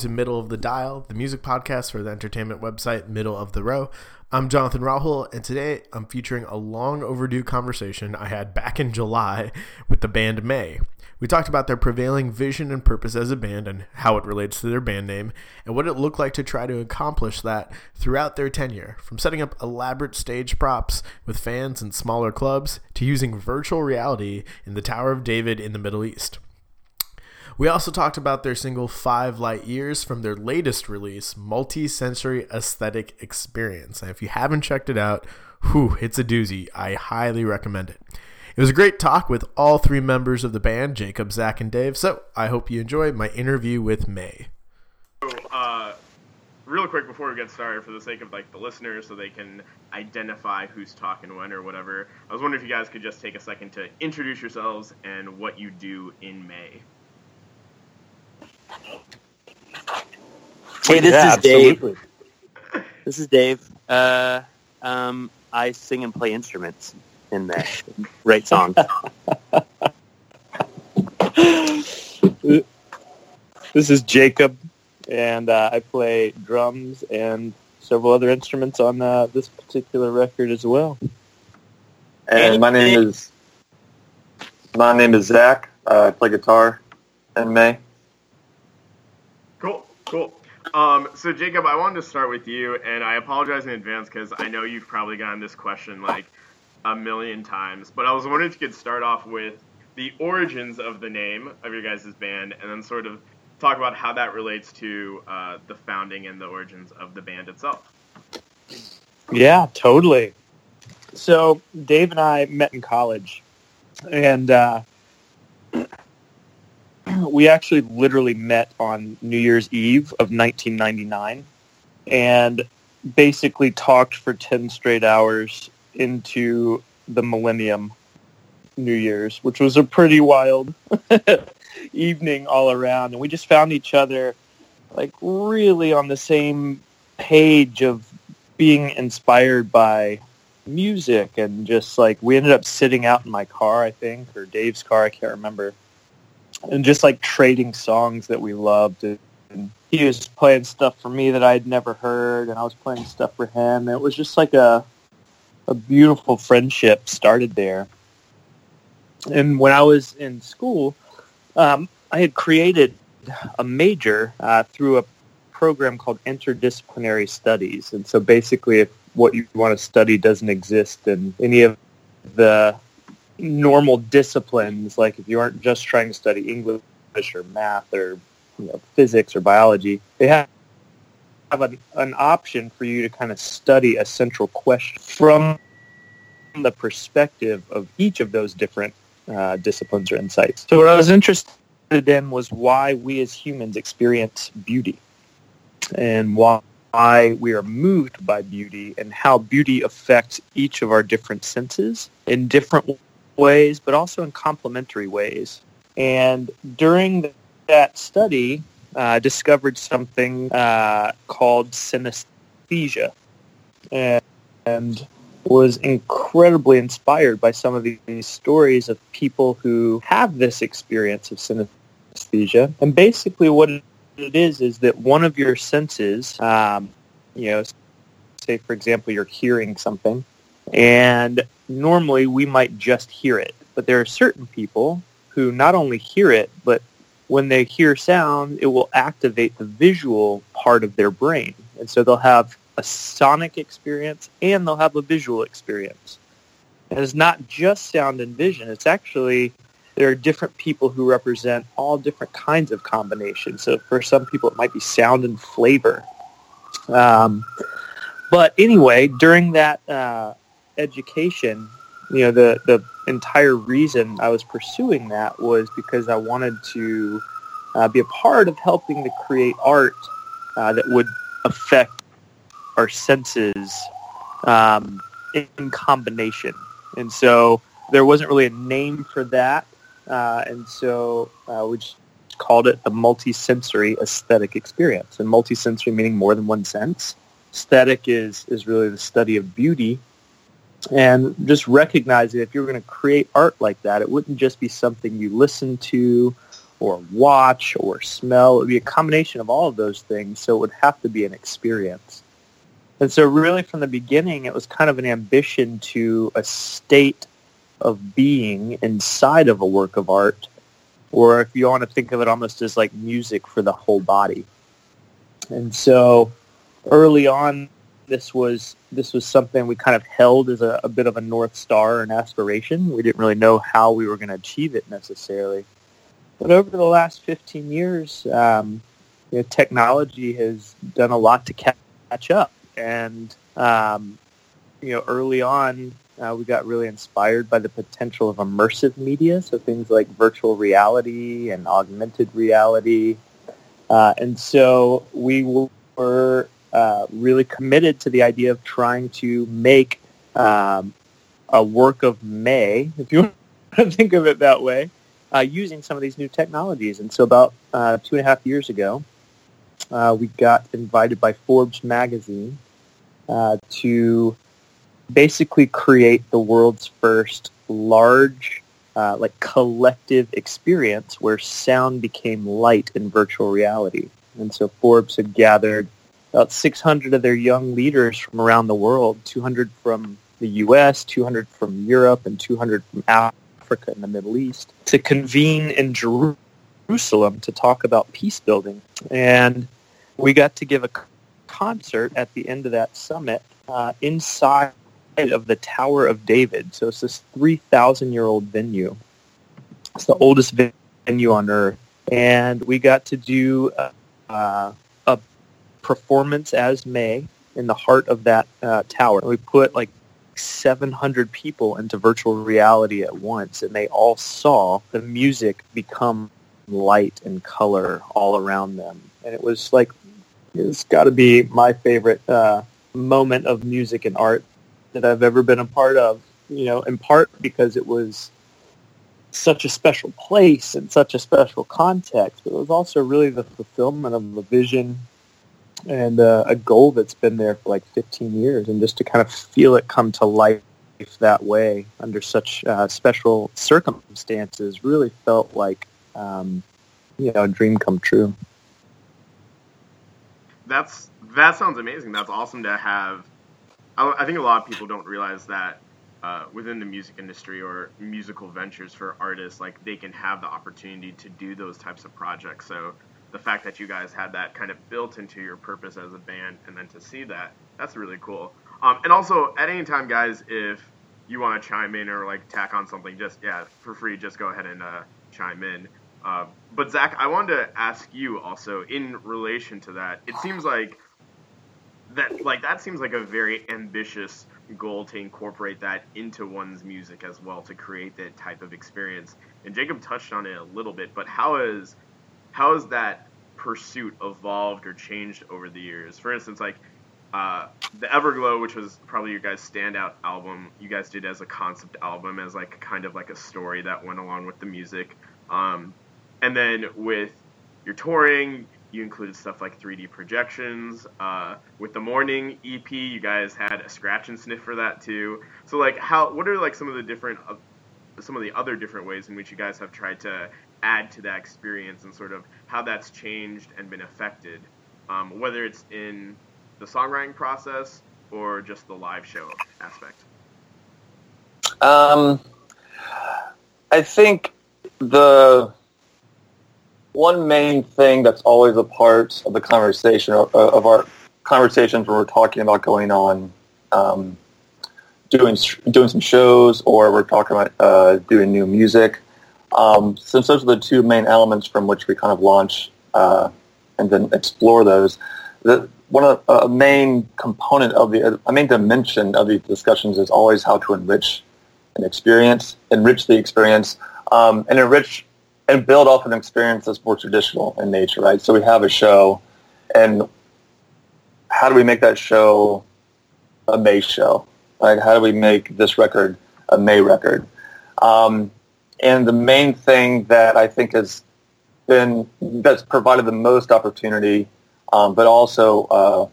to Middle of the Dial, the music podcast for the entertainment website Middle of the Row. I'm Jonathan Rahul, and today I'm featuring a long overdue conversation I had back in July with the band Mae. We talked about their prevailing vision and purpose as a band and how it relates to their band name, and what it looked like to try to accomplish that throughout their tenure, from setting up elaborate stage props with fans in smaller clubs to using virtual reality in the Tower of David in the Middle East. We also talked about their single Five Light Years from their latest release, Multi Sensory Aesthetic Experience. And if you haven't checked it out, whew, it's a doozy. I highly recommend it. It was a great talk with all three members of the band, Jacob, Zach, and Dave. So I hope you enjoy my interview with Mae. So, uh, real quick before we get started, for the sake of like the listeners, so they can identify who's talking when or whatever, I was wondering if you guys could just take a second to introduce yourselves and what you do in Mae. Hey, this Yeah, is Dave. absolutely. This is Dave. Uh, um, I sing and play instruments in that. Write songs. This is Jacob, and uh, I play drums and several other instruments on uh, this particular record as well. And my name is my name is Zach. Uh, I play guitar in Mae. Cool. Um, so Jacob, I wanted to start with you, and I apologize in advance because I know you've probably gotten this question like a million times, but I was wondering if you could start off with the origins of the name of your guys' band, and then sort of talk about how that relates to uh, the founding and the origins of the band itself. Yeah, totally. So Dave and I met in college, and uh, we actually literally met on New Year's Eve of 1999, and basically talked for 10 straight hours into the millennium New Year's, which was a pretty wild evening all around. And we just found each other like really on the same page of being inspired by music and just like we ended up sitting out in my car, I think, or Dave's car, I can't remember, and just like trading songs that we loved. And he was playing stuff for me that I'd never heard, and I was playing stuff for him. It was just like a a beautiful friendship started there. And when I was in school, um, I had created a major uh, through a program called interdisciplinary studies. And so basically, if what you want to study doesn't exist in any of the normal disciplines, like if you aren't just trying to study English or math or you know, physics or biology, they have have an, an option for you to kind of study a central question from the perspective of each of those different uh, disciplines or insights. So what I was interested in was why we as humans experience beauty and why we are moved by beauty and how beauty affects each of our different senses in different ways, but also in complementary ways. And during that study, I uh, discovered something uh, called synesthesia and, and was incredibly inspired by some of these stories of people who have this experience of synesthesia. And basically what it is is that one of your senses, um, you know, say for example you're hearing something, and normally we might just hear it, but there are certain people who not only hear it, but when they hear sound, it will activate the visual part of their brain. And so they'll have a sonic experience and they'll have a visual experience. And it's not just sound and vision. It's actually, there are different people who represent all different kinds of combinations. So for some people, it might be sound and flavor. Um, but anyway, during that uh, education, you know, the, the entire reason I was pursuing that was because I wanted to uh, be a part of helping to create art uh, that would affect our senses um, in combination. And so there wasn't really a name for that. Uh, and so uh, we just called it the multisensory aesthetic experience. And multisensory meaning more than one sense. Aesthetic is, is really the study of beauty and just recognize that if you're going to create art like that, it wouldn't just be something you listen to or watch or smell. It would be a combination of all of those things, so it would have to be an experience. And so really from the beginning, it was kind of an ambition to a state of being inside of a work of art, or if you want to think of it almost as like music for the whole body. And so early on, this was this was something we kind of held as a, a bit of a north star and aspiration. We didn't really know how we were going to achieve it necessarily. But over the last 15 years, um, you know, technology has done a lot to catch up. And, um, you know, early on, uh, we got really inspired by the potential of immersive media, so things like virtual reality and augmented reality. Uh, and so we were uh, really committed to the idea of trying to make um, a work of Mae, if you want to think of it that way, uh, using some of these new technologies. And so about uh, two and a half years ago, uh, we got invited by Forbes magazine uh, to basically create the world's first large, like collective experience where sound became light in virtual reality. And so Forbes had gathered about 600 of their young leaders from around the world, 200 from the U.S., 200 from Europe, and 200 from Africa and the Middle East, to convene in Jerusalem to talk about peace building. And we got to give a concert at the end of that summit uh, inside of the Tower of David. So it's this 3,000-year-old venue. It's the oldest venue on Earth. And we got to do uh, performance as Mae in the heart of that uh, tower. We put like 700 people into virtual reality at once, and they all saw the music become light and color all around them. And it was like, it's got to be my favorite uh, moment of music and art that I've ever been a part of, you know, in part because it was such a special place and such a special context, but it was also really the fulfillment of a vision and uh, a goal that's been there for like 15 years, and just to kind of feel it come to life that way under such uh, special circumstances really felt like um, you know a dream come true. That's that sounds amazing. That's awesome to have. I, I think a lot of people don't realize that uh, within the music industry or musical ventures for artists, like they can have the opportunity to do those types of projects. So the fact that you guys had that kind of built into your purpose as a band, and then to see that, that's really cool. Um, and also, at any time, guys, if you want to chime in or like tack on something, just yeah, for free, just go ahead and uh, chime in. Uh, but Zach, I wanted to ask you also in relation to that. It seems like that like that seems like a very ambitious goal to incorporate that into one's music as well to create that type of experience. And Jacob touched on it a little bit, but how is how has that pursuit evolved or changed over the years? For instance, like uh, the Everglow, which was probably your guys' standout album, you guys did as a concept album, as like kind of like a story that went along with the music. Um, and then with your touring, you included stuff like 3D projections. Uh, with the Morning EP, you guys had a scratch and sniff for that too. So like, how? What are like some of the different, uh, some of the other different ways in which you guys have tried to add to that experience and sort of how that's changed and been affected, um, whether it's in the songwriting process or just the live show aspect? Um, I think the one main thing that's always a part of the conversation of, of our conversations when we're talking about going on um, doing doing some shows or we're talking about uh, doing new music um, since those are the two main elements from which we kind of launch uh, and then explore those, the, one of a main component of the a main dimension of these discussions is always how to enrich an experience, enrich the experience, um, and enrich and build off an experience that's more traditional in nature, right? So we have a show, and how do we make that show a Mae show? Right? How do we make this record a Mae record? Um, and the main thing that I think has been that's provided the most opportunity, um, but also uh,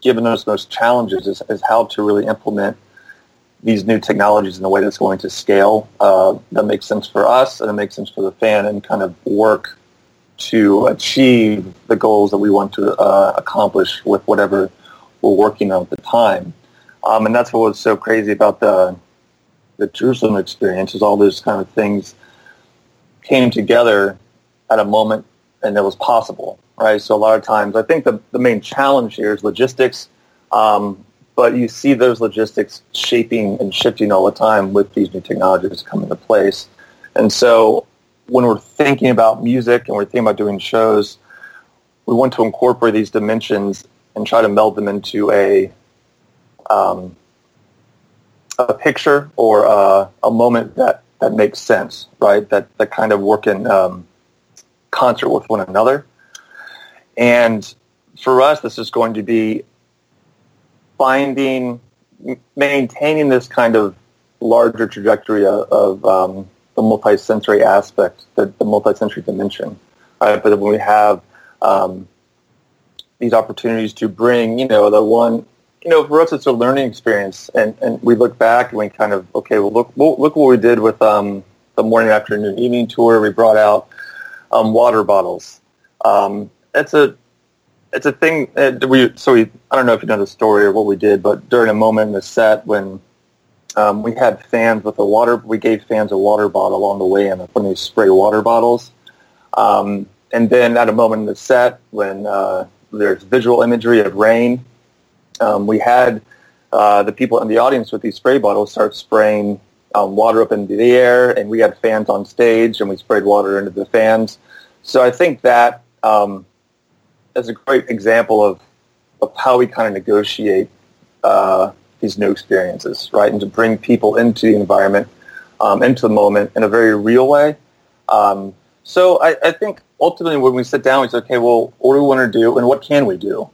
given us most challenges is, is how to really implement these new technologies in a way that's going to scale uh, that makes sense for us and it makes sense for the fan and kind of work to achieve the goals that we want to uh, accomplish with whatever we're working on at the time. Um, and that's what was so crazy about the the Jerusalem experience is all those kind of things came together at a moment and it was possible, right? So a lot of times, I think the, the main challenge here is logistics, um, but you see those logistics shaping and shifting all the time with these new technologies coming into place. And so when we're thinking about music and we're thinking about doing shows, we want to incorporate these dimensions and try to meld them into a um, a picture or a, a, moment that, that makes sense, right? That that kind of work in um, concert with one another. And for us, this is going to be finding, maintaining this kind of larger trajectory of, of um, the multi-sensory aspect, the, the multi-sensory dimension. Right? But when we have um, these opportunities to bring, you know, the one, you know, for us it's a learning experience, and, and we look back and we kind of, okay, well look, look what we did with um, the morning, afternoon, evening tour. We brought out um, water bottles. Um, it's a it's a thing. We so we I don't know if you know the story or what we did, but during a moment in the set when um, we had fans with a water. We gave fans a water bottle on the way one of these spray water bottles. Um, and then at a moment in the set when uh, there's visual imagery of rain, um, we had uh, the people in the audience with these spray bottles start spraying um, water up into the air, and we had fans on stage, and we sprayed water into the fans. So I think that um, is a great example of, of how we kind of negotiate uh, these new experiences, right? And to bring people into the environment, um, into the moment in a very real way. Um, so I, I, think ultimately when we sit down, we say, okay, well, what do we want to do and what can we do?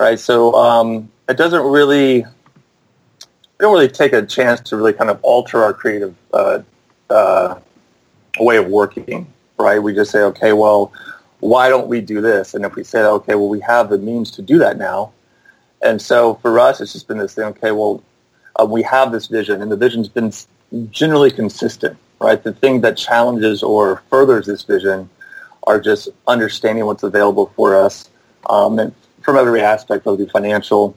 Right? So um, it doesn't really, we don't really take a chance to really kind of alter our creative uh, uh, way of working, right? We just say, okay, well, why don't we do this? And if we say, okay, well, we have the means to do that now, and so for us, it's just been this thing. Okay, well, uh, we have this vision, and the vision's been generally consistent, right? The thing that challenges or furthers this vision are just understanding what's available for us, um, and from every aspect, whether it be financial,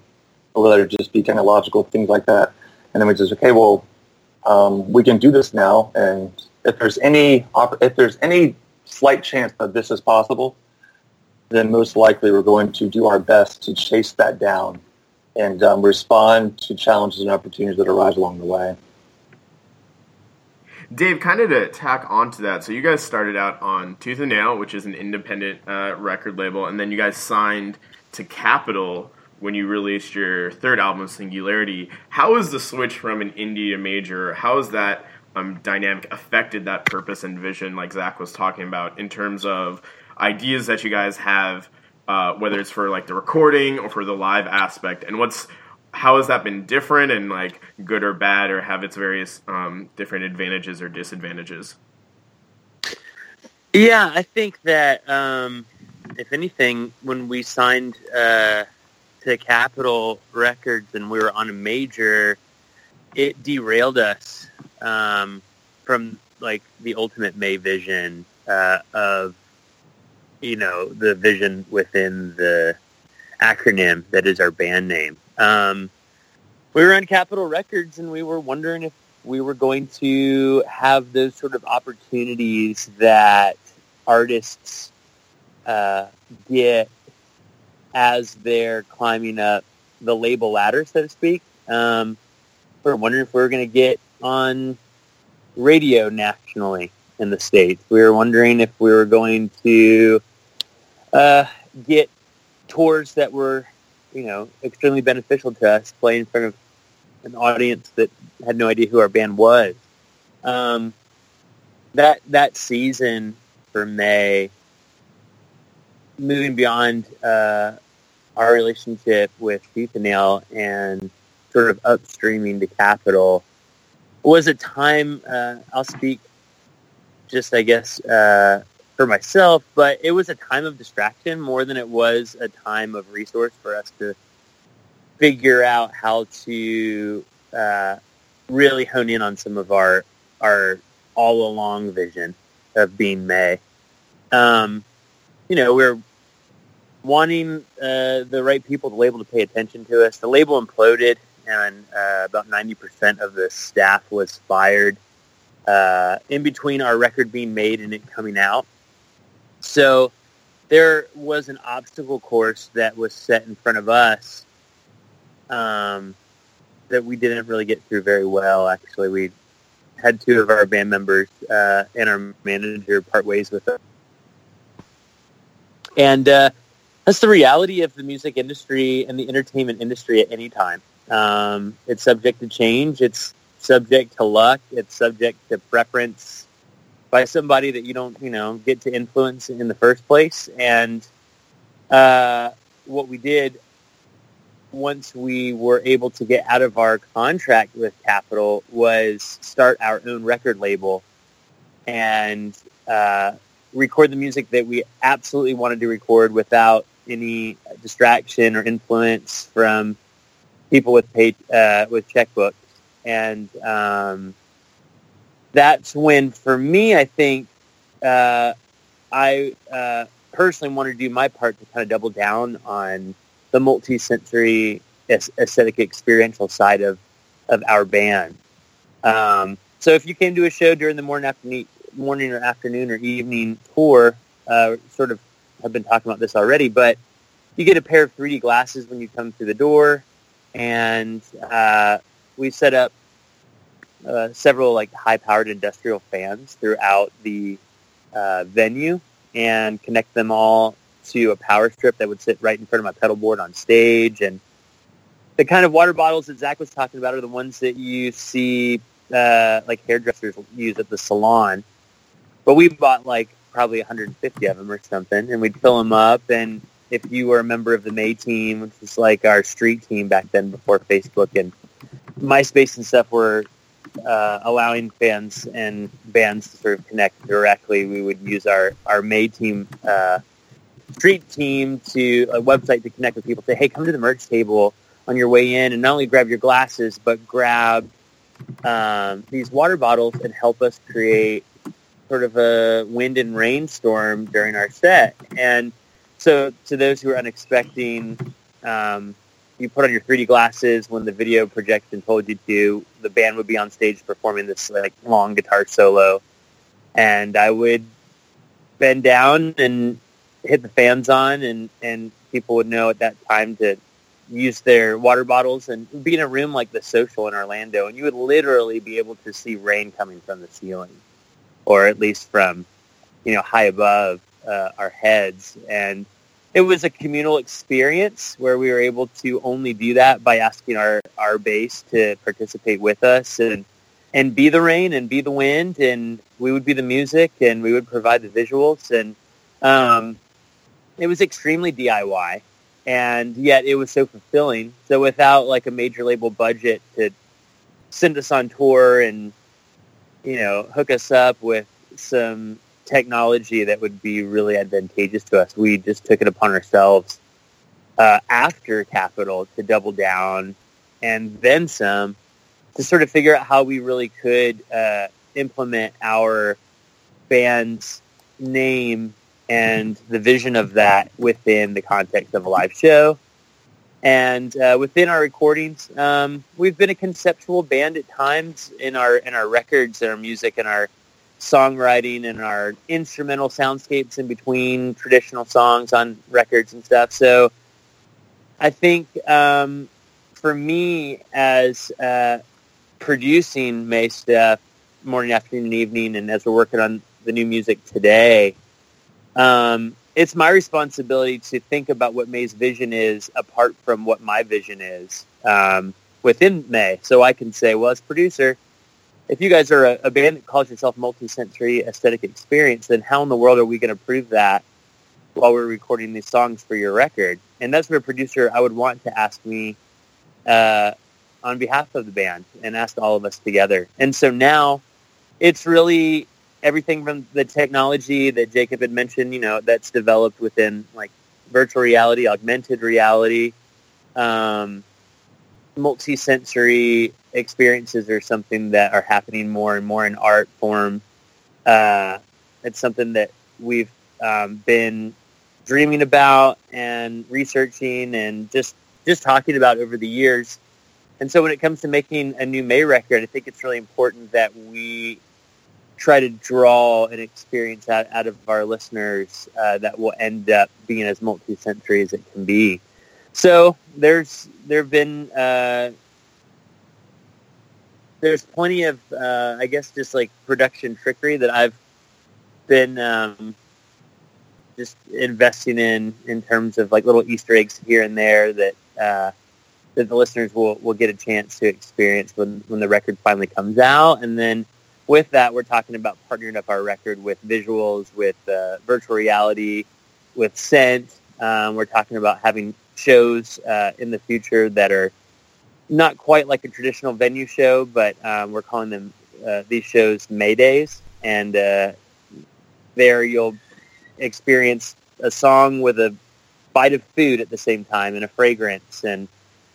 or whether it just be technological, things like that. And then we just okay, well, um, we can do this now, and if there's any if there's any slight chance that this is possible, then most likely we're going to do our best to chase that down and um, respond to challenges and opportunities that arise along the way. Dave, kind of to tack onto that, so you guys started out on Tooth and Nail, which is an independent uh, record label, and then you guys signed to Capitol when you released your third album, Singularity. How the switch from an indie to major? How has that um, dynamic affected that purpose and vision, like Zach was talking about, in terms of ideas that you guys have, uh, whether it's for like the recording or for the live aspect, and what's how has that been different and like good or bad, or have its various um, different advantages or disadvantages? Yeah, I think that um, if anything, when we signed uh, to Capitol Records and we were on a major, it derailed us um, from like the ultimate Mae vision uh, of you know, the vision within the acronym that is our band name. Um, we were on Capitol Records, and we were wondering if we were going to have those sort of opportunities that artists uh, get as they're climbing up the label ladder, so to speak. Um, We're wondering if we were going to get on radio nationally in the states. We were wondering if we were going to uh, get tours that were, you know, extremely beneficial to us, play in front of an audience that had no idea who our band was. Um, that that season for Mae, moving beyond uh, our relationship with Nail and sort of upstreaming to Capitol was a time. Uh, I'll speak just, I guess, uh, for myself, but it was a time of distraction more than it was a time of resource for us to figure out how to uh, really hone in on some of our our all along vision of being Mae. Um, you know, we're wanting uh, the right people, the label, to pay attention to us. The label imploded, and uh, about ninety percent of the staff was fired uh, in between our record being made and it coming out. So there was an obstacle course that was set in front of us um, that we didn't really get through very well. Actually, we had two of our band members uh, and our manager part ways with us. And uh, that's the reality of the music industry and the entertainment industry at any time. Um, it's subject to change. It's subject to luck. It's subject to preference by somebody that you don't, you know, get to influence in the first place. And uh, what we did once we were able to get out of our contract with Capitol was start our own record label and uh, record the music that we absolutely wanted to record without any distraction or influence from people with uh, with checkbooks. And um, that's when, for me, I think uh, I uh, personally wanted to do my part to kind of double down on the multi-sensory aesthetic experiential side of, of our band. Um, so if you came to a show during the morning, afternoon, morning or afternoon or evening tour, uh, sort of have been talking about this already, but you get a pair of 3D glasses when you come through the door, and uh, we set up uh, several like high-powered industrial fans throughout the uh, venue and connect them all to a power strip that would sit right in front of my pedal board on stage. And the kind of water bottles that Zach was talking about are the ones that you see uh, like hairdressers use at the salon. But we bought like probably 150 of them or something, and we'd fill them up. And if you were a member of the Mae team, which was like our street team back then before Facebook and MySpace and stuff were uh, allowing fans and bands to sort of connect directly, we would use our, our Mae team uh, street team to a website to connect with people. Say, hey, come to the merch table on your way in, and not only grab your glasses, but grab um, these water bottles and help us create sort of a wind and rainstorm during our set. And so, to those who are unexpecting, um, you put on your 3D glasses when the video projection told you to. The band would be on stage performing this like long guitar solo, and I would bend down and hit the fans on, and and people would know at that time to use their water bottles and be in a room like the social in Orlando, and you would literally be able to see rain coming from the ceiling, or at least from you know high above uh, our heads, and it was a communal experience where we were able to only do that by asking our our base to participate with us and and be the rain and be the wind. And we would be the music and we would provide the visuals. And um, it was extremely DIY, and yet it was so fulfilling. So without like a major label budget to send us on tour and you know hook us up with some technology that would be really advantageous to us, we just took it upon ourselves uh, after Capitol to double down and then some to sort of figure out how we really could uh, implement our band's name and the vision of that within the context of a live show. And uh, within our recordings, um, we've been a conceptual band at times in our in our records and our music and our songwriting and our instrumental soundscapes in between traditional songs on records and stuff. So I think um, for me as uh, producing Mae stuff morning, afternoon, and evening, and as we're working on the new music today, um, it's my responsibility to think about what Mae's vision is apart from what my vision is um, within Mae. So I can say, well, as producer, if you guys are a, a band that calls yourself multi-sensory aesthetic experience, then how in the world are we going to prove that while we're recording these songs for your record? And that's where a producer I would want to ask me uh, on behalf of the band and ask all of us together. And so now it's really everything from the technology that Jacob had mentioned, you know, that's developed within like virtual reality, augmented reality, um, multi-sensory experiences are something that are happening more and more in art form. Uh, it's something that we've um, been dreaming about and researching and just just talking about over the years. And so when it comes to making a new Mae record, I think it's really important that we try to draw an experience out, out of our listeners uh, that will end up being as multi-sensory as it can be. So there's there have been uh, there's plenty of uh, I guess just like production trickery that I've been um, just investing in in terms of like little Easter eggs here and there that uh, that the listeners will will get a chance to experience when when the record finally comes out, and then with that we're talking about partnering up our record with visuals, with uh, virtual reality, with scent. Um, we're talking about having shows uh, in the future that are not quite like a traditional venue show, but um, we're calling them uh, these shows May Days, and uh, there you'll experience a song with a bite of food at the same time and a fragrance, and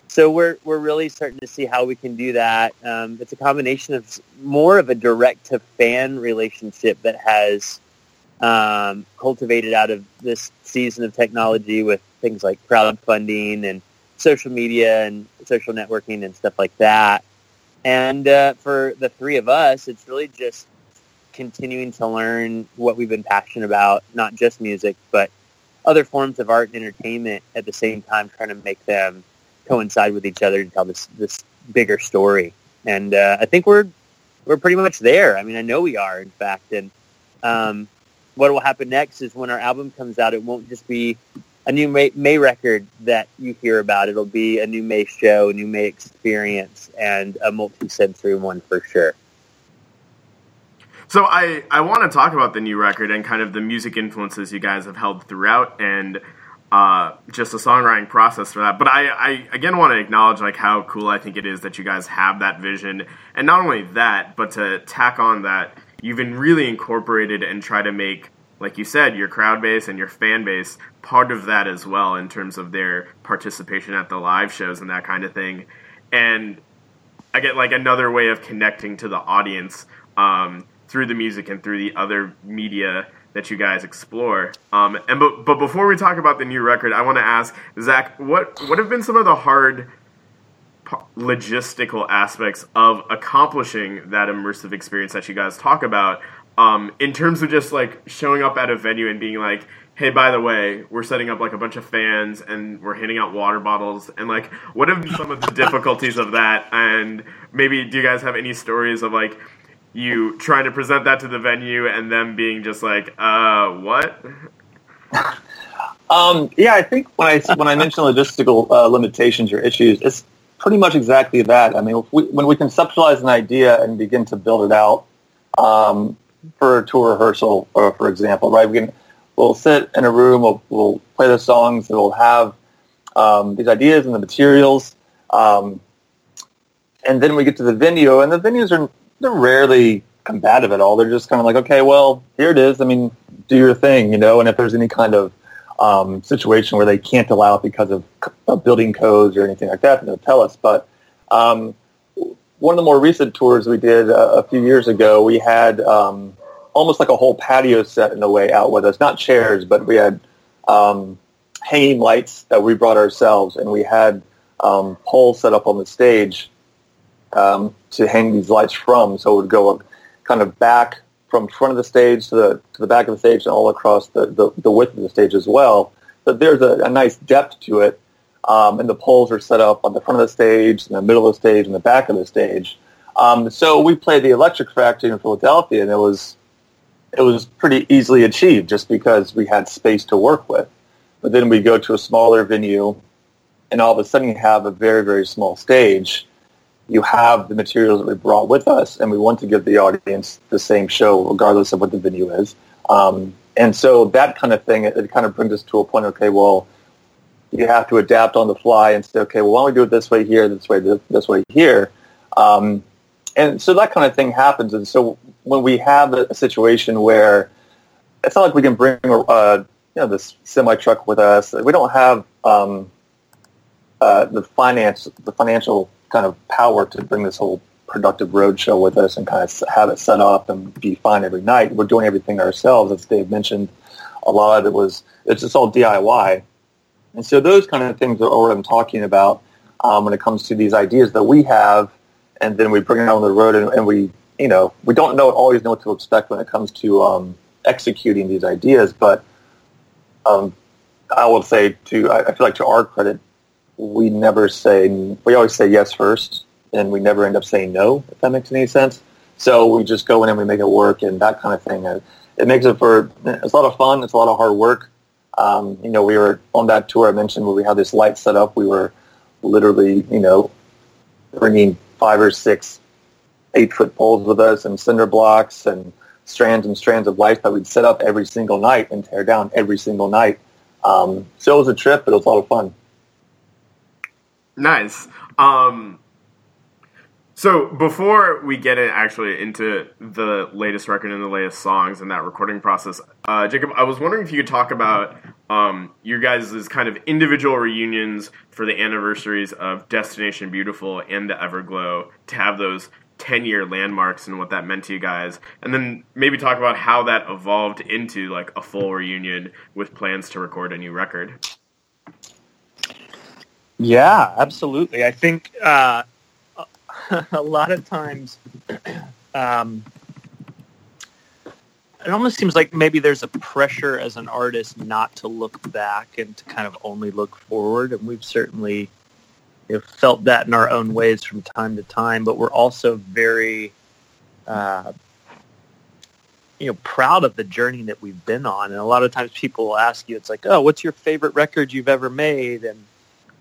so we're we're really starting to see how we can do that. Um, it's a combination of more of a direct to fan relationship that has um, cultivated out of this season of technology with things like crowdfunding and social media and social networking and stuff like that. And uh, for the three of us, it's really just continuing to learn what we've been passionate about, not just music, but other forms of art and entertainment at the same time, trying to make them coincide with each other to tell this this bigger story. And uh, I think we're we're pretty much there. I mean, I know we are, in fact. And um, what will happen next is when our album comes out, it won't just be a new Mae, Mae, record that you hear about. It'll be a new Mae show, a new Mae experience, and a multi-sensory one for sure. So I, I want to talk about the new record and kind of the music influences you guys have held throughout and uh, just the songwriting process for that. But I, I again want to acknowledge like how cool I think it is that you guys have that vision, and not only that, but to tack on that, you've been really incorporated and try to make like you said, your crowd base and your fan base part of that as well in terms of their participation at the live shows and that kind of thing. And I get like another way of connecting to the audience um, through the music and through the other media that you guys explore. Um, and but, but before we talk about the new record, I want to ask Zach, what what have been some of the hard logistical aspects of accomplishing that immersive experience that you guys talk about um, in terms of just like showing up at a venue and being like, hey, by the way, we're setting up like a bunch of fans and we're handing out water bottles and like, what have been some of the difficulties of that? And maybe do you guys have any stories of like you trying to present that to the venue and them being just like, uh, what? Um, yeah, I think when I when I mention logistical uh, limitations or issues, it's pretty much exactly that. I mean, we, when we conceptualize an idea and begin to build it out, um, for a tour rehearsal, or for example, right? We can we'll sit in a room, we'll, we'll play the songs, and we'll have um, these ideas and the materials, um, and then we get to the venue, and the venues are they're rarely combative at all. They're just kind of like, okay, well, here it is. I mean, do your thing, you know. And if there's any kind of um, situation where they can't allow it because of, of building codes or anything like that, they'll tell us. But um, one of the more recent tours we did uh, a few years ago, we had um, almost like a whole patio set in a way out with us. Not chairs, but we had um, hanging lights that we brought ourselves, and we had um, poles set up on the stage um, to hang these lights from. So it would go kind of back from front of the stage to the to the back of the stage and all across the, the, the width of the stage as well. But there's a, a nice depth to it um, and the poles are set up on the front of the stage, in the middle of the stage, and the back of the stage. Um, so we played the Electric Factory in Philadelphia, and it was it was pretty easily achieved just because we had space to work with. But then we go to a smaller venue, and all of a sudden you have a very very small stage. You have the materials that we brought with us, and we want to give the audience the same show regardless of what the venue is. Um, and so that kind of thing, it, it kind of brings us to a point. Okay, well you have to adapt on the fly and say, okay, well, why don't we do it this way here, this way, this, this way here? Um, and so that kind of thing happens. And so when we have a, situation where it's not like we can bring uh, you know this semi truck with us, we don't have um, uh, the finance, the financial kind of power to bring this whole productive roadshow with us and kind of have it set up and be fine every night. We're doing everything ourselves, as Dave mentioned. A lot of it was it's just all DIY, and so those kind of things are what I'm talking about um, when it comes to these ideas that we have, and then we bring it on the road and, and we you know we don't know always know what to expect when it comes to um, executing these ideas, but um, I will say to I feel like to our credit, we never say we always say yes first, and we never end up saying no. If that makes any sense. So we just go in and we make it work and that kind of thing. It makes it for it's a lot of fun. It's a lot of hard work. Um, you know, we were on that tour I mentioned where we had this light set up. We were literally, you know, bringing five or six eight foot poles with us and cinder blocks and strands and strands of lights that we'd set up every single night and tear down every single night. Um, so it was a trip, but it was a lot of fun. Nice. Um, so before we get in actually into the latest record and the latest songs and that recording process, uh, Jacob, I was wondering if you could talk about um, your guys' kind of individual reunions for the anniversaries of Destination Beautiful and the Everglow to have those 10 year landmarks and what that meant to you guys and then maybe talk about how that evolved into like a full reunion with plans to record a new record yeah absolutely i think uh, a lot of times um, it almost seems like maybe there's a pressure as an artist not to look back and to kind of only look forward and we've certainly you know, felt that in our own ways from time to time, but we're also very, uh, you know, proud of the journey that we've been on. And a lot of times people will ask you, it's like, oh, what's your favorite record you've ever made? And,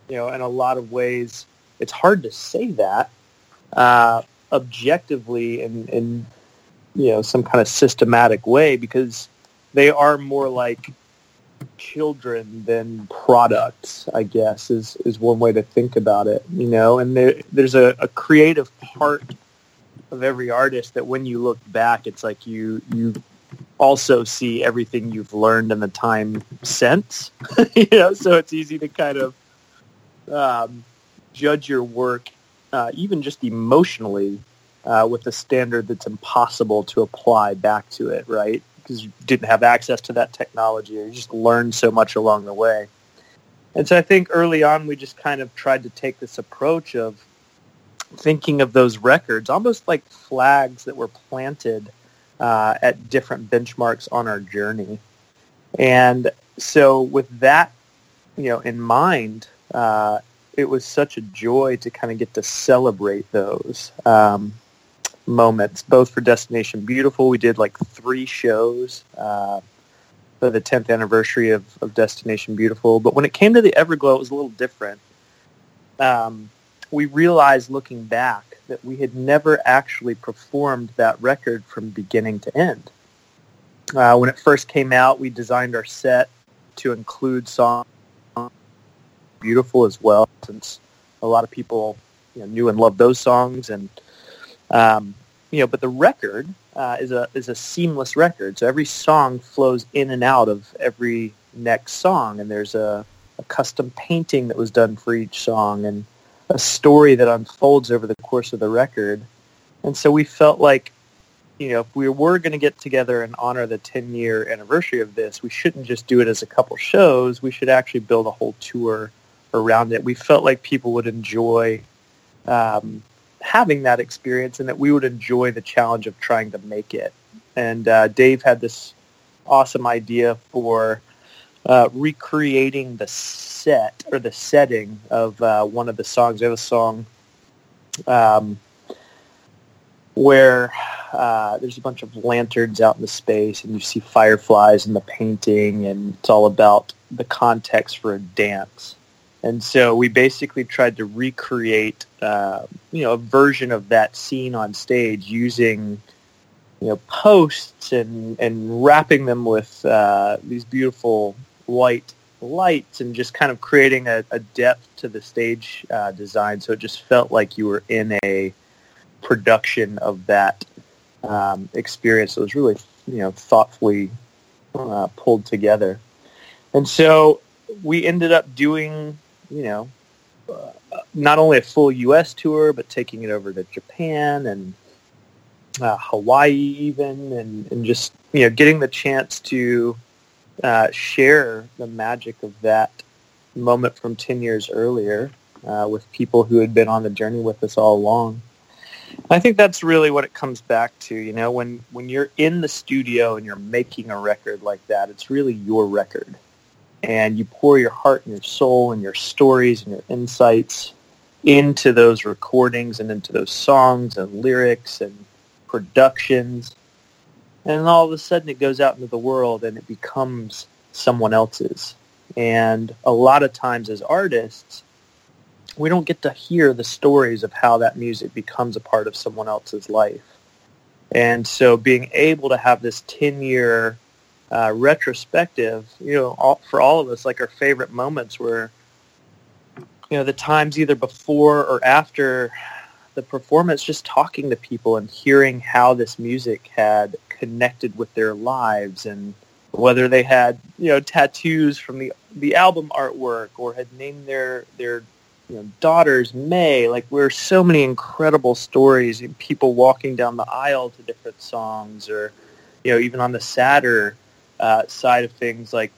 you know, in a lot of ways, it's hard to say that uh, objectively in, in, you know, some kind of systematic way because they are more like children than products, I guess, is, is one way to think about it, you know, and there, there's a, a creative part of every artist that when you look back, it's like you, you also see everything you've learned in the time since, you know, so it's easy to kind of um, judge your work, uh, even just emotionally, uh, with a standard that's impossible to apply back to it, right? because you didn't have access to that technology or you just learned so much along the way. And so I think early on we just kind of tried to take this approach of thinking of those records almost like flags that were planted uh, at different benchmarks on our journey. And so with that, you know, in mind, uh, it was such a joy to kind of get to celebrate those. Um, moments, both for Destination Beautiful. We did like three shows uh, for the 10th anniversary of, of Destination Beautiful. But when it came to the Everglow, it was a little different. Um, we realized looking back that we had never actually performed that record from beginning to end. Uh, when it first came out, we designed our set to include songs beautiful as well, since a lot of people you know, knew and loved those songs, and um, you know, but the record uh, is a is a seamless record. So every song flows in and out of every next song, and there's a, a custom painting that was done for each song, and a story that unfolds over the course of the record. And so we felt like, you know, if we were going to get together and honor the 10 year anniversary of this, we shouldn't just do it as a couple shows. We should actually build a whole tour around it. We felt like people would enjoy um, having that experience and that we would enjoy the challenge of trying to make it. And uh, Dave had this awesome idea for uh, recreating the set or the setting of uh, one of the songs. We have a song um, where uh, there's a bunch of lanterns out in the space and you see fireflies in the painting and it's all about the context for a dance. And so we basically tried to recreate, uh, you know, a version of that scene on stage using, you know, posts and, and wrapping them with uh, these beautiful white lights and just kind of creating a, a depth to the stage uh, design. So it just felt like you were in a production of that um, experience. It was really, you know, thoughtfully uh, pulled together. And so we ended up doing you know, uh, not only a full U.S. tour, but taking it over to Japan and uh, Hawaii even, and, and just you know getting the chance to uh, share the magic of that moment from 10 years earlier uh, with people who had been on the journey with us all along. I think that's really what it comes back to. You know, when, when you're in the studio and you're making a record like that, it's really your record. And you pour your heart and your soul and your stories and your insights into those recordings and into those songs and lyrics and productions. And all of a sudden it goes out into the world and it becomes someone else's. And a lot of times as artists, we don't get to hear the stories of how that music becomes a part of someone else's life. And so being able to have this 10-year uh, retrospective, you know, all, for all of us, like our favorite moments were, you know, the times either before or after the performance, just talking to people and hearing how this music had connected with their lives and whether they had, you know, tattoos from the, the album artwork or had named their, their you know, daughters, Mae. Like, we're so many incredible stories. People walking down the aisle to different songs, or you know, even on the sadder uh, side of things, like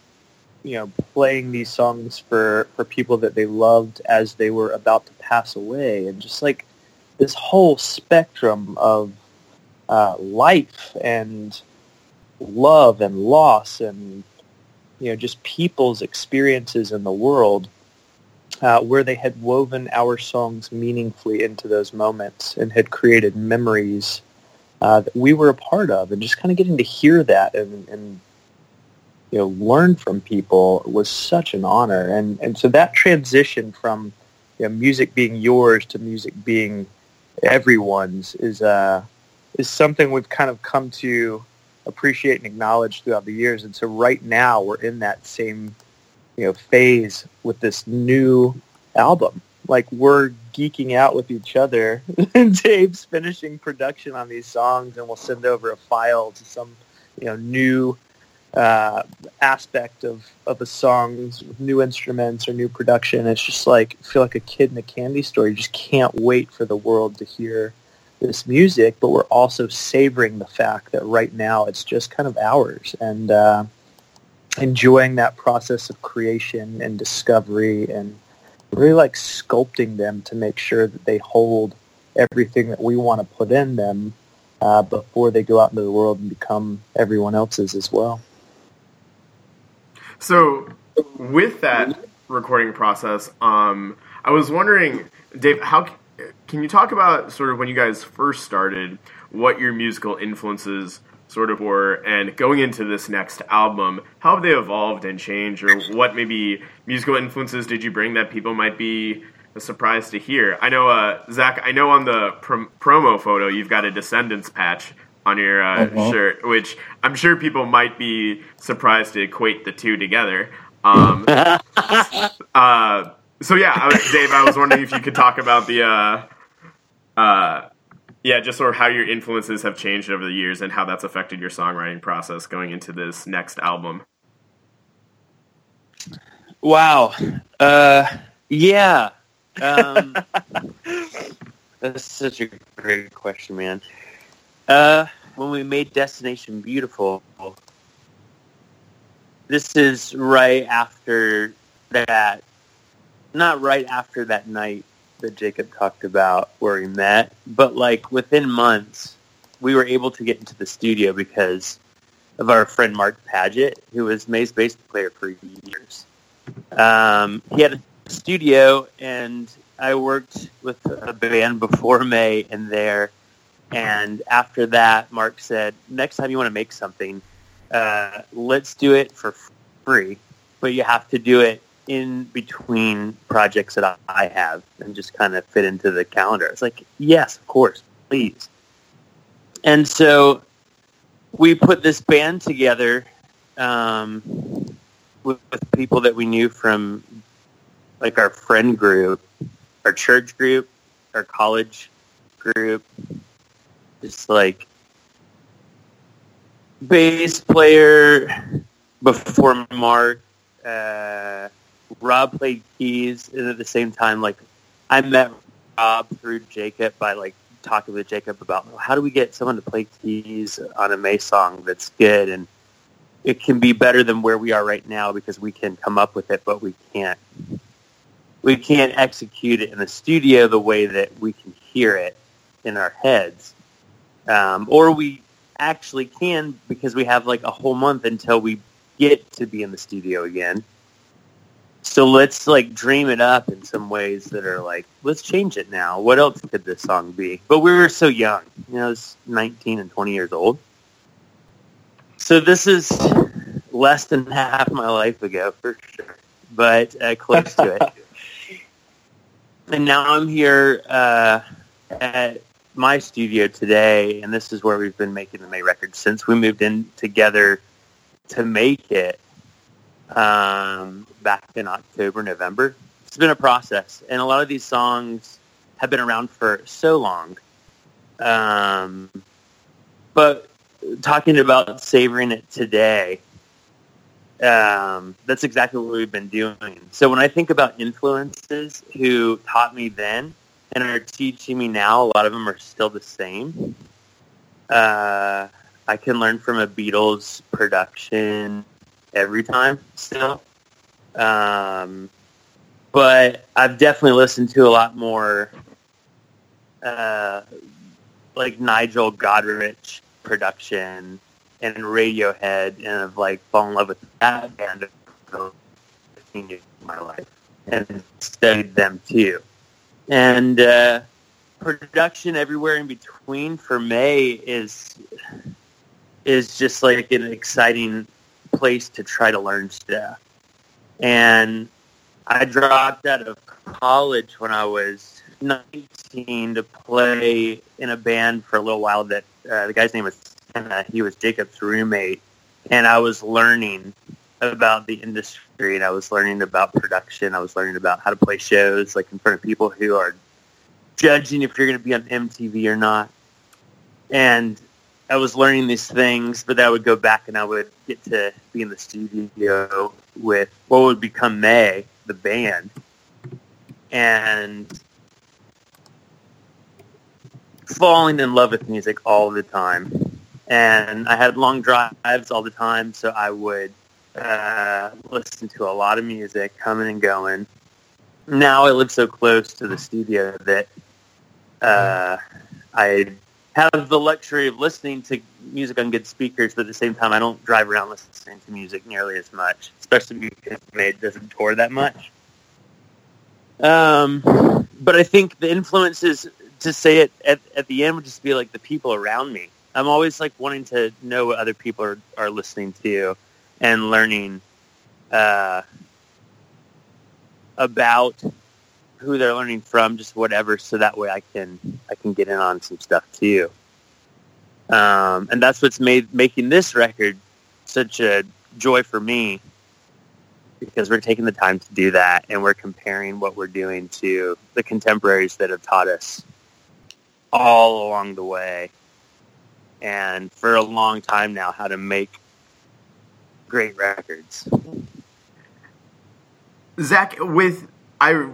you know, playing these songs for for people that they loved as they were about to pass away, and just like this whole spectrum of uh, life and love and loss and you know just people's experiences in the world uh, where they had woven our songs meaningfully into those moments and had created memories uh, that we were a part of, and just kind of getting to hear that and, and you know learn from people was such an honor, and and so that transition from you know, music being yours to music being everyone's is uh, is something we've kind of come to appreciate and acknowledge throughout the years, and so right now we're in that same you know phase with this new album. Like we're geeking out with each other. And Dave's finishing production on these songs, and we'll send over a file to some you know new uh, aspect of of a song's new instruments or new production. It's just like feel like a kid in a candy store. You just can't wait for the world to hear this music, but we're also savoring the fact that right now it's just kind of ours and. Uh, enjoying that process of creation and discovery and really like sculpting them to make sure that they hold everything that we want to put in them uh, before they go out into the world and become everyone else's as well. So, with that recording process, um, I was wondering, Dave, how can you talk about sort of when you guys first started, what your musical influences sort of were, and going into this next album, how have they evolved and changed, or what maybe musical influences did you bring that people might be surprised to hear? I know, uh, Zach, I know on the prom- promo photo you've got a Descendents patch on your uh, uh-huh. shirt, which I'm sure people might be surprised to equate the two together. Um, uh, so yeah, I was, Dave, I was wondering if you could talk about the uh, uh, yeah, just sort of how your influences have changed over the years and how that's affected your songwriting process going into this next album. Wow. Uh, yeah. Um, that's such a great question, man. Uh, when we made Destination Beautiful, this is right after that, not right after that night that Jacob talked about where we met, but like within months, we were able to get into the studio because of our friend Mark Padgett, who was Mae's bass player for years. Um, he had a studio, and I worked with a band before Mae in there. And after that, Mark said, next time you want to make something, uh, let's do it for free, but you have to do it in between projects that I have and just kind of fit into the calendar. It's like, yes, of course, please. And so we put this band together um, with, with people that we knew from like our friend group, our church group, our college group, just like bass player before Mark, uh, Rob played keys, and at the same time, like I met Rob through Jacob by like talking with Jacob about how do we get someone to play keys on a Mae song that's good and it can be better than where we are right now because we can come up with it, but we can't we can't execute it in the studio the way that we can hear it in our heads. Um, or we actually can because we have like a whole month until we get to be in the studio again. So let's like dream it up in some ways that are like, let's change it now. What else could this song be? But we were so young, you know, it's 19 and 20 years old. So this is less than half my life ago for sure, but uh, close to it. and now I'm here uh, at my studio today, and this is where we've been making the Mae record since we moved in together to make it um, back in October, November. It's been a process, and a lot of these songs have been around for so long. Um, but talking about savoring it today, um, that's exactly what we've been doing. So when I think about influences who taught me then and are teaching me now, a lot of them are still the same. Uh, I can learn from a Beatles production every time still. Um, but I've definitely listened to a lot more uh, like Nigel Godrich production and Radiohead and have like fallen in love with that band of my life and studied them too. And uh, production everywhere in between for Mae is is just like an exciting place to try to learn stuff. And I dropped out of college when I was 19 to play in a band for a little while that uh, the guy's name was Senna. He was Jacob's roommate. And I was learning about the industry and I was learning about production. I was learning about how to play shows like in front of people who are judging if you're going to be on MTV or not. And I was learning these things, but I would go back and I would get to be in the studio with what would become Mae, the band, and falling in love with music all the time. And I had long drives all the time, so I would uh, listen to a lot of music coming and going. Now I live so close to the studio that uh, I have the luxury of listening to music on good speakers, but at the same time, I don't drive around listening to music nearly as much, especially because it doesn't tour that much. Um, but I think the influences, to say it at, at the end, would just be like the people around me. I'm always like wanting to know what other people are, are listening to and learning uh, about who they're learning from, just whatever, so that way I can I can get in on some stuff too. Um, and that's what's made making this record such a joy for me because we're taking the time to do that and we're comparing what we're doing to the contemporaries that have taught us all along the way and for a long time now how to make great records. Zach, with I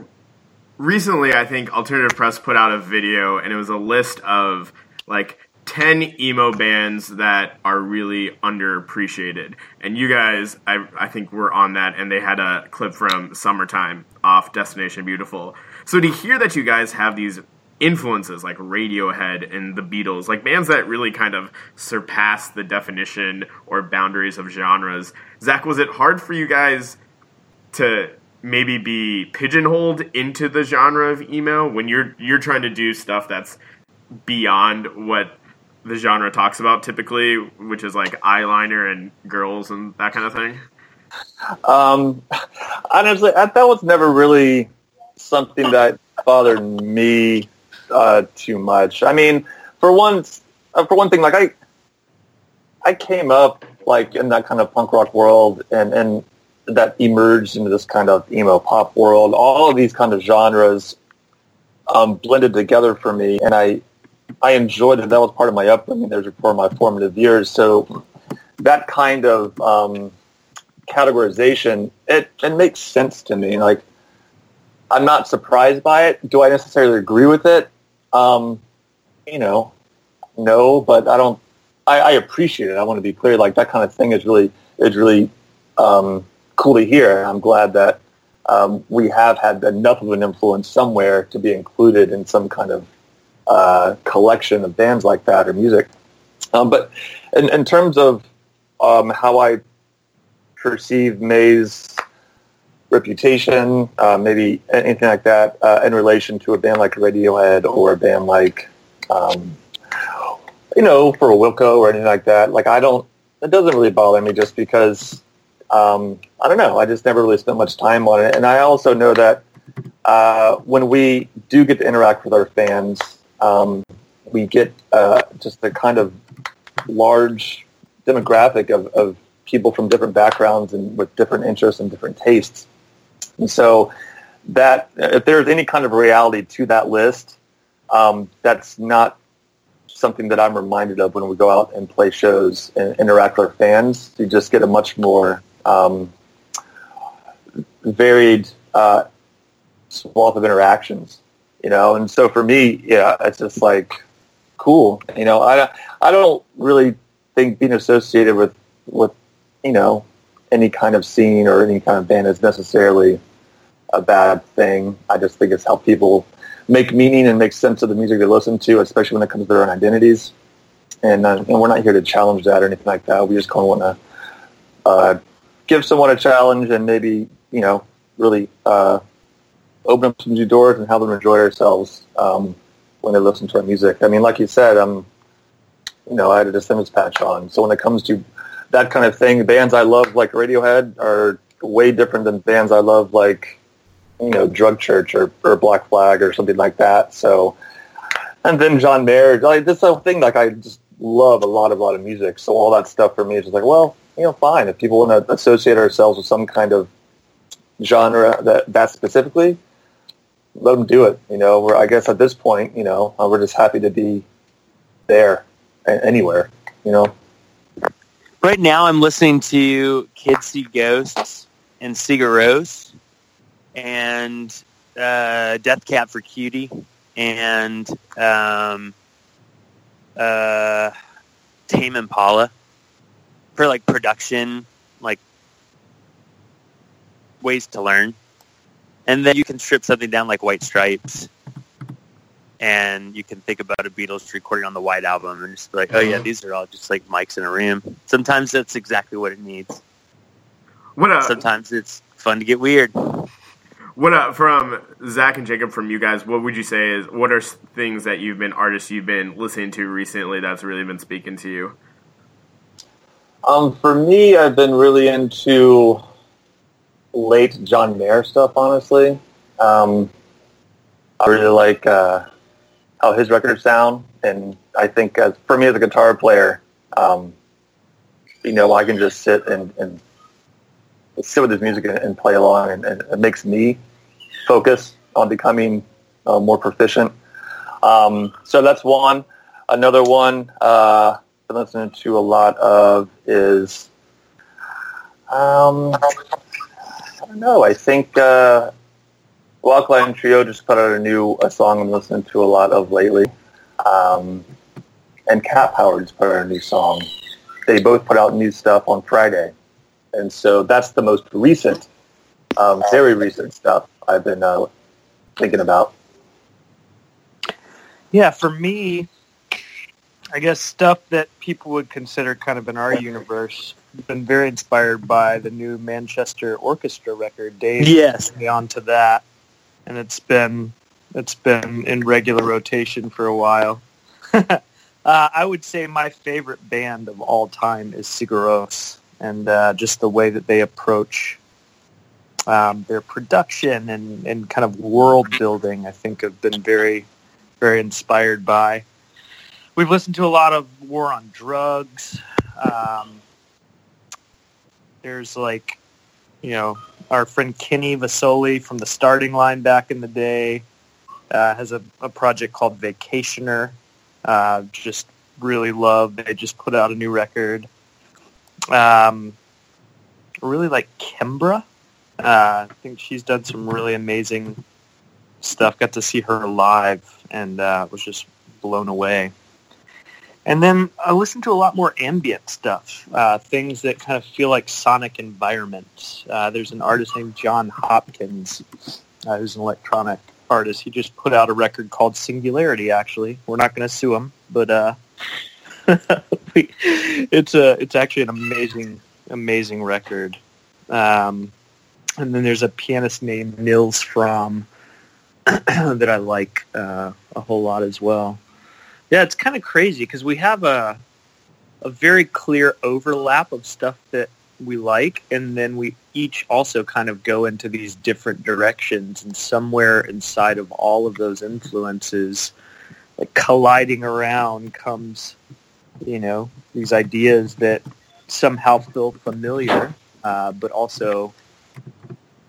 recently, I think Alternative Press put out a video, and it was a list of like 10 emo bands that are really underappreciated. And you guys, I, I think, were on that, and they had a clip from Summertime off Destination Beautiful. So to hear that you guys have these influences like Radiohead and the Beatles, like bands that really kind of surpass the definition or boundaries of genres, Zach, was it hard for you guys to maybe be pigeonholed into the genre of emo when you're you're trying to do stuff that's beyond what the genre talks about typically, which is like eyeliner and girls and that kind of thing? Um, honestly, that was never really something that bothered me uh, too much. I mean, for one, uh, for one thing, like I, I came up like in that kind of punk rock world, and and that emerged into this kind of emo pop world. All of these kind of genres um, blended together for me, and I I enjoyed it. That was part of my upbringing. Part of my formative years. So that kind of um, categorization, it, it makes sense to me. Like, I'm not surprised by it. Do I necessarily agree with it? Um, you know, no, but I don't. I, I, appreciate it. I want to be clear. Like that kind of thing is really is really um, cool to hear. I'm glad that um, we have had enough of an influence somewhere to be included in some kind of uh, collection of bands like that or music. Um, but in, in, terms of um, how I perceive Mae's reputation, uh, maybe anything like that, uh, in relation to a band like Radiohead or a band like, um, you know, for a Wilco or anything like that, like I don't, it doesn't really bother me just because um, I don't know. I just never really spent much time on it. And I also know that uh, when we do get to interact with our fans, um, we get uh, just a kind of large demographic of, of people from different backgrounds and with different interests and different tastes. And so that if there's any kind of reality to that list, um, that's not something that I'm reminded of when we go out and play shows and interact with our fans. You just get a much more um, varied uh, swath of interactions, you know. And so for me, yeah, it's just like cool. You know, I I don't really think being associated with with you know any kind of scene or any kind of band is necessarily a bad thing. I just think it's how people make meaning and make sense of the music they listen to, especially when it comes to their own identities. And, uh, and we're not here to challenge that or anything like that. We just kind of want to uh, give someone a challenge and maybe, you know, really uh, open up some new doors and have them enjoy ourselves um, when they listen to our music. I mean, like you said, um, you know, I had a Descendents patch on. So when it comes to that kind of thing, bands I love like Radiohead are way different than bands I love like, you know, Drug Church or, or Black Flag or something like that. So, and then John Mayer, like this whole thing, like I just love a lot of a lot of music. So all that stuff for me is just like, well, you know, fine. If people want to associate ourselves with some kind of genre that that specifically, let them do it. You know, we're, I guess at this point, you know, uh, we're just happy to be there, anywhere. You know. Right now, I'm listening to Kids See Ghosts and Sigur Rós and uh, Death Cab for Cutie and um, uh, Tame Impala for like production, like ways to learn. And then you can strip something down like White Stripes, and you can think about a Beatles recording on the White Album and just be like, oh yeah, mm-hmm. these are all just like mics in a room. Sometimes that's exactly what it needs. What uh, Sometimes it's fun to get weird. What uh, from Zach and Jacob, from you guys, what would you say is what are things that you've been artists you've been listening to recently that's really been speaking to you? Um, for me, I've been really into late John Mayer stuff, honestly. Um, I really like uh, how his records sound, and I think as for me as a guitar player, um, you know, I can just sit and, and sit with his music and, and play along, and, and, it makes me focus on becoming uh, more proficient. Um, so that's one. Another one. Uh, been listening to a lot of is um, I don't know. I think uh, Alkaline Trio just put out a new a song I'm listening to a lot of lately, um, and Cat Power just put out a new song. They both put out new stuff on Friday, and so that's the most recent, um, very recent stuff I've been uh, thinking about. Yeah, for me, I guess stuff that people would consider kind of in our universe. Been very inspired by the new Manchester Orchestra record. Dave yes. me onto that, and it's been it's been in regular rotation for a while. uh, I would say my favorite band of all time is Sigur Rós, and uh, just the way that they approach um, their production and, and kind of world building, I think, have been very, very inspired by we've listened to a lot of War on Drugs. Um, there's like, you know, our friend Kenny Vasoli from the starting line back in the day uh, has a, a, project called Vacationer. Uh, just really love. They just put out a new record. Um, really like Kimbra. Uh, I think she's done some really amazing stuff. Got to see her live and uh, was just blown away. And then I listen to a lot more ambient stuff, uh, things that kind of feel like sonic environments. Uh, there's an artist named Jon Hopkins, uh, who's an electronic artist. He just put out a record called Singularity. Actually, we're not going to sue him, but uh, it's a it's actually an amazing amazing record. Um, and then there's a pianist named Nils Frahm that I like uh, a whole lot as well. Yeah, it's kind of crazy because we have a a very clear overlap of stuff that we like, and then we each also kind of go into these different directions, and somewhere inside of all of those influences, like colliding around, comes you know these ideas that somehow feel familiar, uh, but also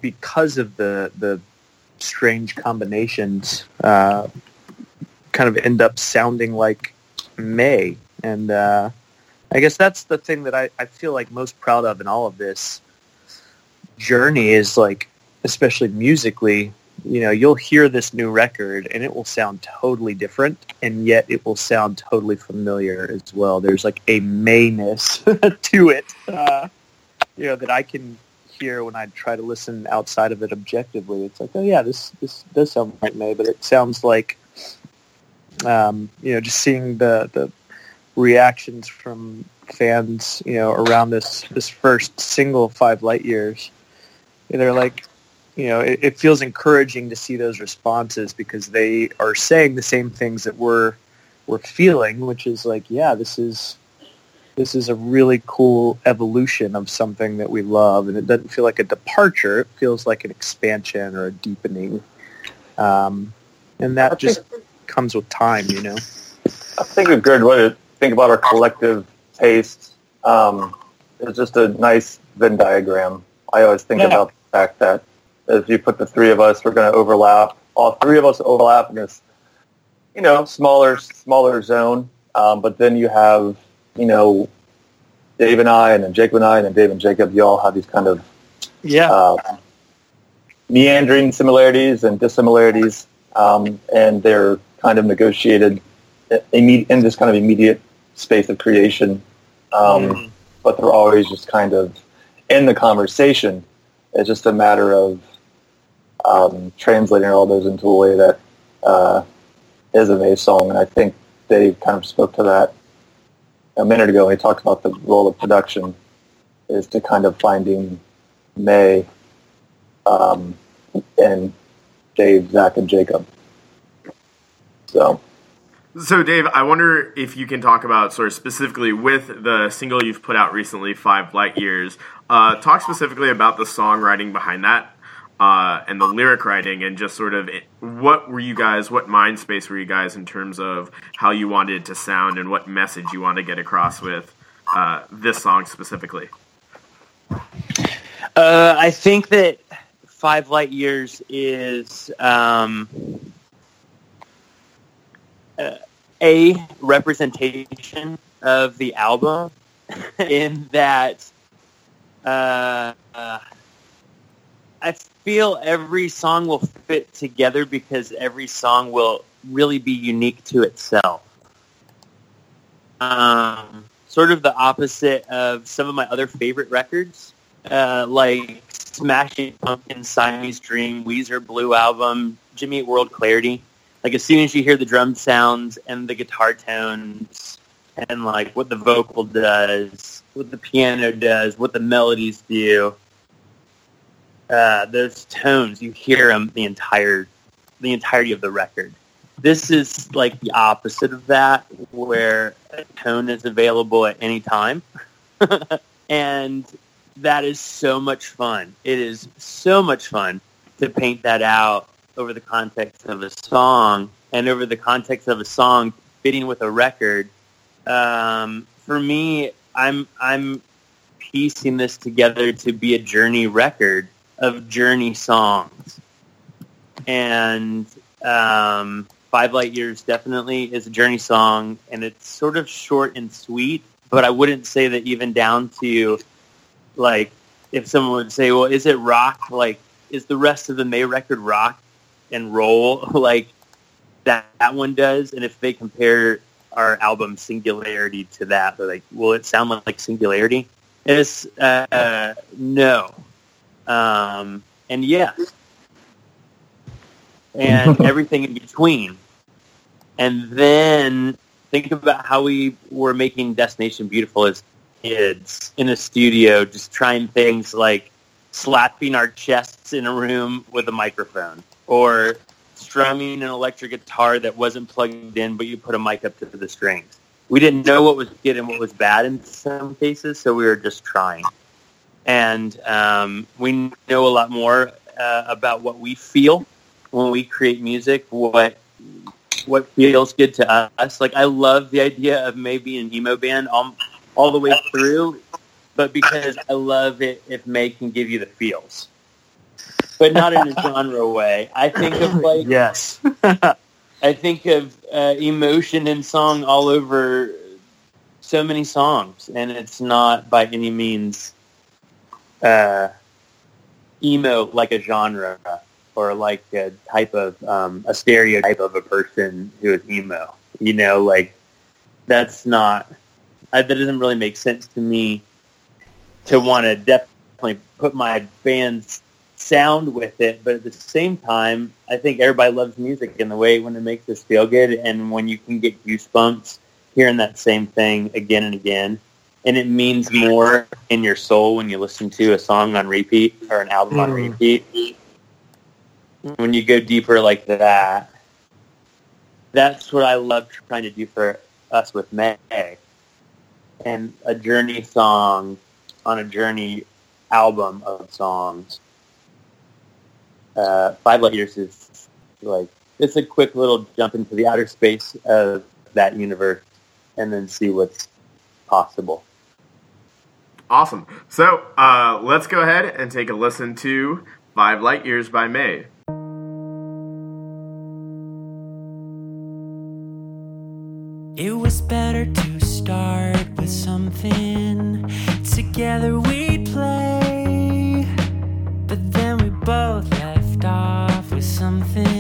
because of the the strange combinations, uh, kind of end up sounding like Mae. And uh, I guess that's the thing that I, I feel like most proud of in all of this journey is like, especially musically, you know, you'll hear this new record and it will sound totally different, and yet it will sound totally familiar as well. There's like a Maeness to it, uh, you know, that I can hear when I try to listen outside of it objectively. It's like, oh yeah, this this does sound like Mae, but it sounds like um, you know, just seeing the the reactions from fans, you know, around this this first single, Five Light Years. They're like, you know, it, it feels encouraging to see those responses because they are saying the same things that we're we're feeling, which is like, yeah, this is this is a really cool evolution of something that we love, and it doesn't feel like a departure. It feels like an expansion or a deepening, um, and that just comes with time, you know. I think a good way to think about our collective taste um, is just a nice Venn diagram. I always think Yeah. about the fact that as you put the three of us, we're going to overlap. All three of us overlap in this, you know, smaller smaller zone. Um, but then you have, you know, Dave and I, and then Jacob and I, and then Dave and Jacob. You all have these kind of Yeah, uh, meandering similarities and dissimilarities, um, and they're kind of negotiated in this kind of immediate space of creation. Um, Mm. But they're always just kind of in the conversation. It's just a matter of um, translating all those into a way that uh, is a Mae song, and I think Dave kind of spoke to that a minute ago. He talked about the role of production is to kind of finding Mae um, and Dave, Zach, and Jacob. So So, Dave, I wonder if you can talk about sort of specifically with the single you've put out recently, Five Light Years. Uh, talk specifically about the songwriting behind that uh, and the lyric writing, and just sort of it, what were you guys, what mind space were you guys in terms of how you wanted it to sound and what message you want to get across with uh, this song specifically? Uh, I think that Five Light Years is um, a representation of the album in that uh, I feel every song will fit together because every song will really be unique to itself. Um, sort of the opposite of some of my other favorite records uh, like Smashing Pumpkins, Siamese Dream, Weezer Blue Album, Jimmy World Clarity. Like as soon as you hear the drum sounds and the guitar tones and like what the vocal does, what the piano does, what the melodies do, uh, those tones you hear them the entire the entirety of the record. This is like the opposite of that, where a tone is available at any time. and that is so much fun. It is so much fun to paint that out over the context of a song and over the context of a song fitting with a record. Um, for me, I'm I'm piecing this together to be a journey record of journey songs, and um, Five Light Years definitely is a journey song, and it's sort of short and sweet. But I wouldn't say that even down to like if someone would say, "Well, is it rock? Like, is the rest of the Mae record rock and roll like that that one does?" And if they compare our album Singularity to that, they're like, "Will it sound like Singularity?" It's uh, no, um, and yes, and everything in between. And then think about how we were making Destination Beautiful as kids in a studio, just trying things like slapping our chests in a room with a microphone or strumming an electric guitar that wasn't plugged in, but you put a mic up to the strings. We didn't know what was good and what was bad in some cases, so we were just trying. And um, we know a lot more uh, about what we feel when we create music, what what feels good to us. Like I love the idea of maybe an emo band all, all the way through, but because I love it if Mae can give you the feels, but not in a genre way. I think of like Yes. I think of uh, emotion and song all over so many songs, and it's not by any means uh, emo like a genre or like a type of um, a stereotype of a person who is emo. You know, like that's not I, that doesn't really make sense to me to want to definitely put my band's sound with it, but at the same time, I think everybody loves music in the way when it makes us feel good, and when you can get goosebumps hearing that same thing again and again, and it means more in your soul when you listen to a song on repeat or an album on Mm. repeat. When you go deeper like that, that's what I love trying to do for us with Mae. And a journey song on a journey album of songs. Uh, Five Light Years is like it's a quick little jump into the outer space of that universe, and then see what's possible. Awesome. So uh, let's go ahead and take a listen to Five Light Years by Mae. It was better to start with something. Together we'd play. But then we both left off with something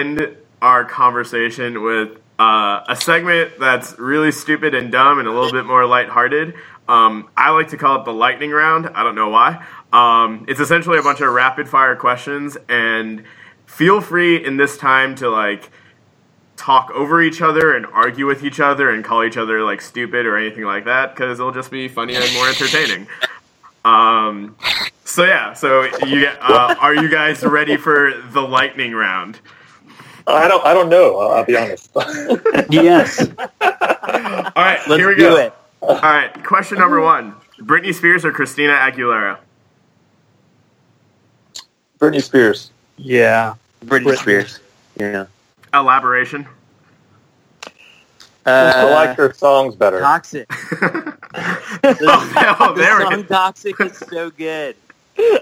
end our conversation with uh, a segment that's really stupid and dumb and a little bit more lighthearted. Um, I like to call it the lightning round. I don't know why. Um, it's essentially a bunch of rapid fire questions, and feel free in this time to like talk over each other and argue with each other and call each other like stupid or anything like that because it'll just be funnier and more entertaining. Um, so yeah, so you uh, are you guys ready for the lightning round? I don't. I don't know. I'll, I'll be honest. Yes. All right, Let's here we do go. it. All right, question number one: Britney Spears or Christina Aguilera? Britney Spears. Yeah. Britney Britney. Spears. Yeah. Elaboration. Uh, I like her songs better. Toxic. oh, The, oh, there we song go. Toxic is so good. Hey,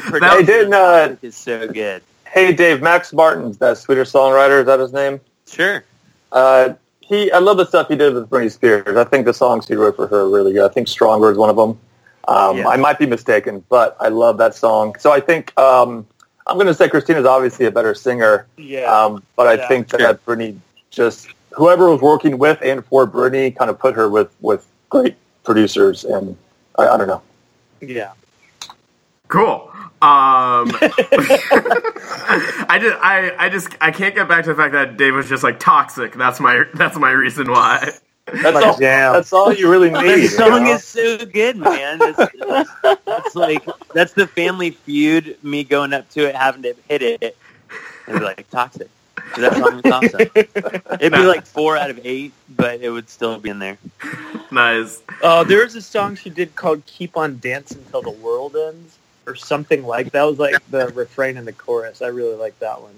Production didn't uh, is so good. Hey Dave, Max Martin's that Swedish songwriter. Is that his name? Sure. Uh, he. I love the stuff he did with Britney Spears. I think the songs he wrote for her are really good. I think Stronger is one of them. Um, Yeah. I might be mistaken, but I love that song. So I think um, I'm going to say Christina's obviously a better singer. Yeah. Um, but I Yeah, think that sure. Britney just whoever was working with and for Britney kind of put her with with great producers, and I, I don't know. yeah. Cool. Um, I just, I, I just, I can't get back to the fact that Dave was just like toxic. That's my, that's my reason why. That's Like, all. damn. That's all you really need. The you song know? is so good, man. It's, it's, it's like that's the Family Feud. Me going up to it, having to hit it, and be like toxic. 'Cause That song was awesome. It'd be like four out of eight, but it would still be in there. Nice. Uh, there was a song she did called "Keep on Dancing Till the World Ends" or something like that. Was like the refrain and the chorus. I really like that one.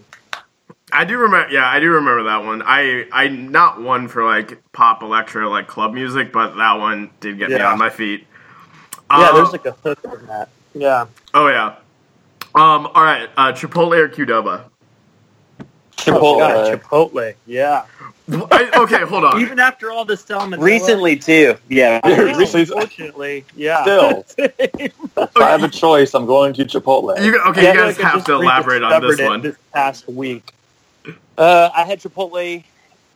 I do remember. Yeah, I do remember that one. I, I not one for like pop, electro, like club music, but that one did get me on my feet. Yeah, Um, there's like a hook in that. Yeah. Oh yeah. Um. All right. Uh, Chipotle or Qdoba? Chipotle. God, Chipotle. Yeah. I, okay, hold on. Even after all the salmonella. Recently too, yeah. Yeah, recently- Unfortunately, yeah. Still, if I have a choice, I'm going to Chipotle. You, okay, Yeah, you guys like have to elaborate on this it one. This past week. Uh, I had Chipotle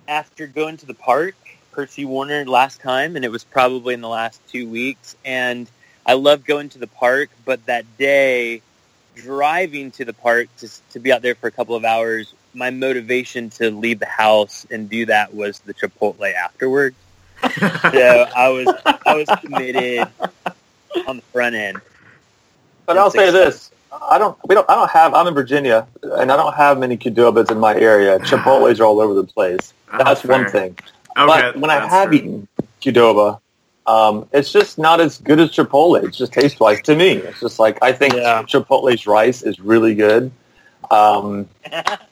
after going to the park, Percy Warner last time, and it was probably in the last two weeks. And I love going to the park, but that day, driving to the park to, to be out there for a couple of hours, my motivation to leave the house and do that was the Chipotle afterwards. So I was I was committed on the front end. But I'll say this: I don't. We don't. I don't have. I'm in Virginia, and I don't have many Qdobas in my area. Chipotle's are all over the place. That's one thing. Okay, but when I have fair. eaten Qdoba, um, it's just not as good as Chipotle. It's just taste wise to me. It's just like I think Yeah. Chipotle's rice is really good. Um,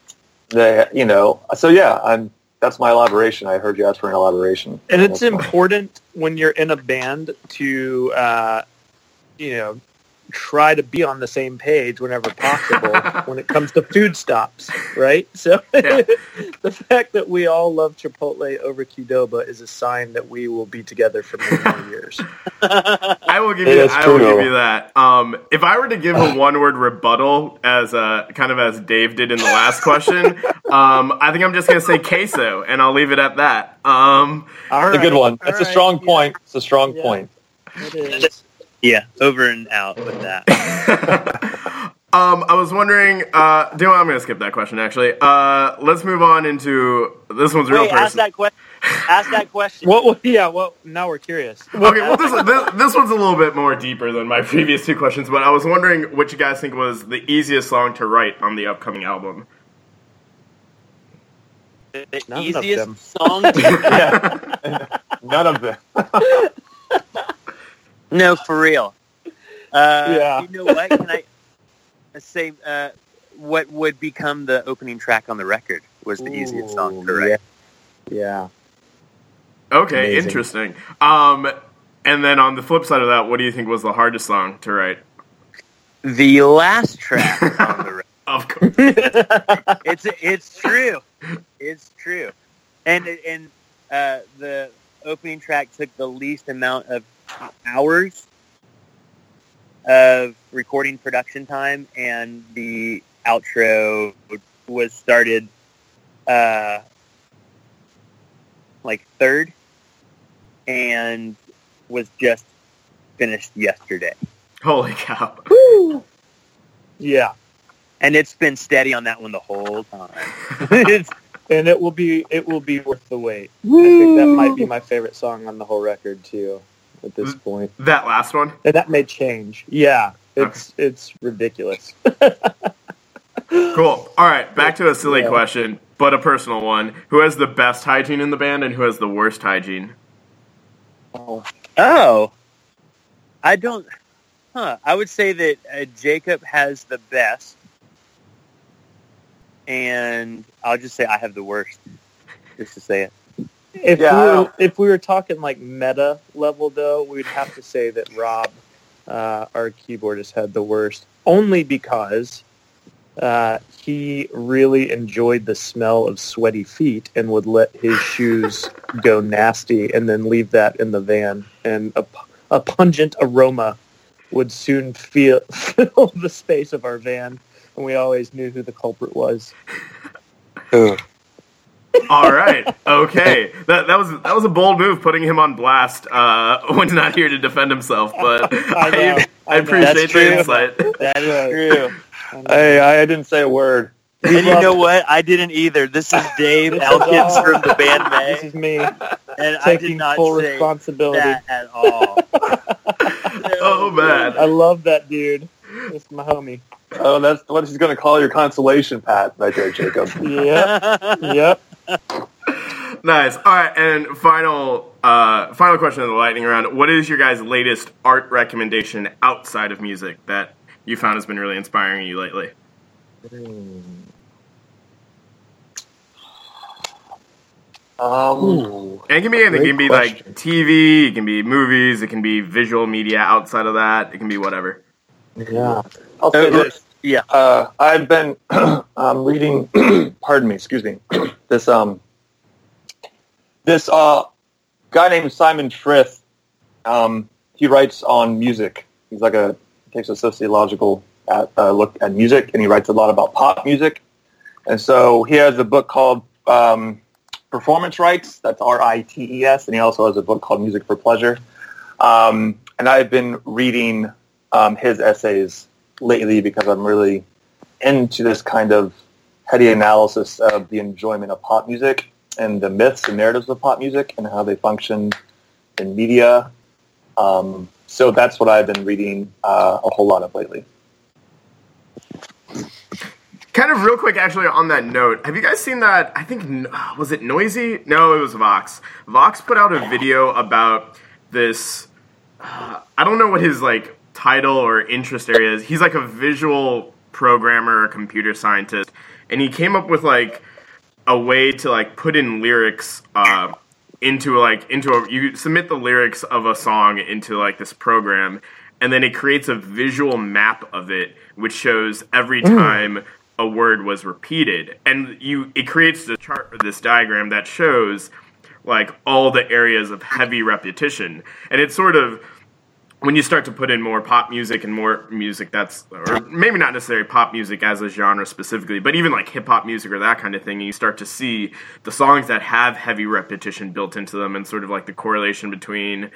they, you know, so yeah, I'm. That's my elaboration. I heard you ask for an elaboration. And it's important when you're in a band to, uh, you know, try to be on the same page whenever possible when it comes to food stops, right? So Yeah. the fact that we all love Chipotle over Qdoba is a sign that we will be together for many more years. I will give It you. is I will give you that. Um, if I were to give a one-word rebuttal, as uh, kind of as Dave did in the last question, um, I think I'm just gonna say queso, and I'll leave it at that. Um, All It's a good one. all It's a right, strong yeah, point. It's a strong Yeah. point. It is. Yeah, over and out with that. um, I was wondering. Uh, do you know? I'm gonna skip that question. Actually, uh, let's move on into this one's real Wait, ask that question. Ask that question. What? what yeah. Well, now we're curious. Okay, well, this, this this one's a little bit more deeper than my previous two questions, but I was wondering what you guys think was the easiest song to write on the upcoming album. The None of easiest them. song. yeah. None of them. No, for real. Uh, Yeah. You know what? Can I say uh, what would become the opening track on the record was the easiest song to Ooh, write. Yeah. Okay, Amazing. interesting. Um, and then on the flip side of that, what do you think was the hardest song to write? The last track on the record. Of course. It's it's true. It's true. And and uh, the opening track took the least amount of hours of recording production time, and the outro was started uh, like third and was just finished yesterday. Holy cow! Yeah, And it's been steady on that one the whole time. it's, and it will be it will be worth the wait. I think that might be my favorite song on the whole record too. At this point, That last one. and that may change. Yeah, it's it's ridiculous. Cool. All right, back to a silly Yeah. question, but a personal one. Who has the best hygiene in the band, and who has the worst hygiene? oh, I don't. Huh. I would say that uh, Jacob has the best, and I'll just say I have the worst, just to say it. If Yeah, we were, if we were talking like meta level though, we'd have to say that Rob, uh, our keyboardist, had the worst. Only because uh, he really enjoyed the smell of sweaty feet and would let his shoes go nasty and then leave that in the van, and a, a pungent aroma would soon feel, fill the space of our van, and we always knew who the culprit was. All right. Okay. That that was that was a bold move, putting him on blast uh, when he's not here to defend himself. But I know, I, I I appreciate That's the true. insight. That is Right. true. Hey, I didn't say a word. And you know what? I didn't either. This is Dave Elkins from the band This is me and I did taking not full say responsibility. that at all. Oh man. I love that dude. It's my homie. Oh, that's what he's going to call your consolation, Pat, right there, Jacob. Yep, yep. Nice. All right, and final uh, final question of the lightning round. What is your guys' latest art recommendation outside of music that you found has been really inspiring you lately? Um, And it can be anything. It can be question. like TV. It can be movies. It can be visual media outside of that. It can be whatever. Yeah. I'll say Uh, this. Yeah. Uh, I've been um, reading. pardon me. Excuse me. this um, this uh, guy named Simon Frith. Um, he writes on music. He's like a takes a sociological at, uh, look at music, and he writes a lot about pop music. And so he has a book called um, Performance Rights. That's R I T E S, and he also has a book called Music for Pleasure. Um, and I've been reading um, his essays lately because I'm really into this kind of heady analysis of the enjoyment of pop music and the myths and narratives of pop music and how they function in media. Um, so that's what I've been reading uh, a whole lot of lately. Kind of real quick, actually, on that note, have you guys seen that? I think was it Noisy? No, it was Vox. Vox put out a video about this. Uh, I don't know what his like title or interest areas. He's like a visual programmer or computer scientist, and he came up with like a way to like put in lyrics uh, into like into a you submit the lyrics of a song into like this program and then it creates a visual map of it which shows every time a word was repeated. And you it creates this chart or this diagram that shows like all the areas of heavy repetition. And it's sort of when you start to put in more pop music and more music that's or maybe not necessarily pop music as a genre specifically but even like hip hop music or that kind of thing you start to see the songs that have heavy repetition built into them and sort of like the correlation between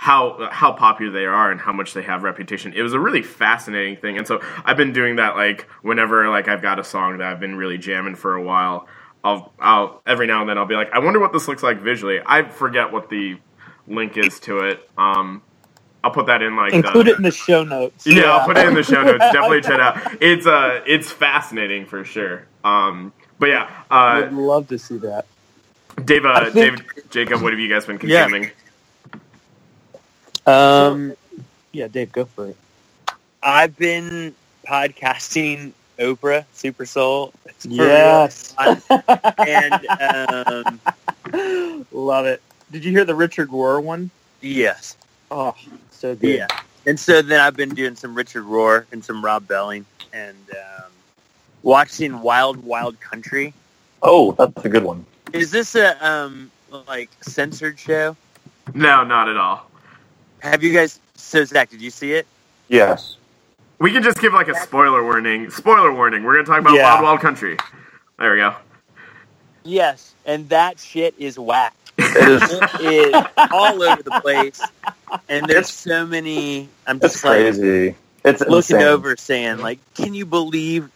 how how popular they are and how much they have reputation. It was a really fascinating thing, and so I've been doing that like whenever like I've got a song that I've been really jamming for a while. I'll I'll every now and then I'll be like, I wonder what this looks like visually. I forget what the link is to it. Um, I'll put that in like Include the, it in the show notes. yeah, I'll put it in the show notes. Definitely check it out. It's uh, it's fascinating for sure. Um, but yeah, I uh, would love to see that. Dave, uh, think- Dave, Jacob, what have you guys been Yeah. consuming? Um, Yeah, Dave, go for it. I've been podcasting Oprah Super Soul. It's for real Yes. and um, Love it. Did you hear the Richard Rohr one? yes, Oh, so good. yeah. And so then I've been doing some Richard Rohr and some Rob Belling and um, watching Wild Wild Country. Oh, that's a good one. Is this a um like censored show? No, not at all. Have you guys? So Zach, did you see it? Yes. We can just give like a spoiler warning. Spoiler warning. We're gonna talk about Yeah. Wild Wild Country. There we go. Yes, and that shit is whack. It is. It is all over the place, and there's It's- so many. I'm It's just like crazy. It's looking insane. over, saying like, "Can you believe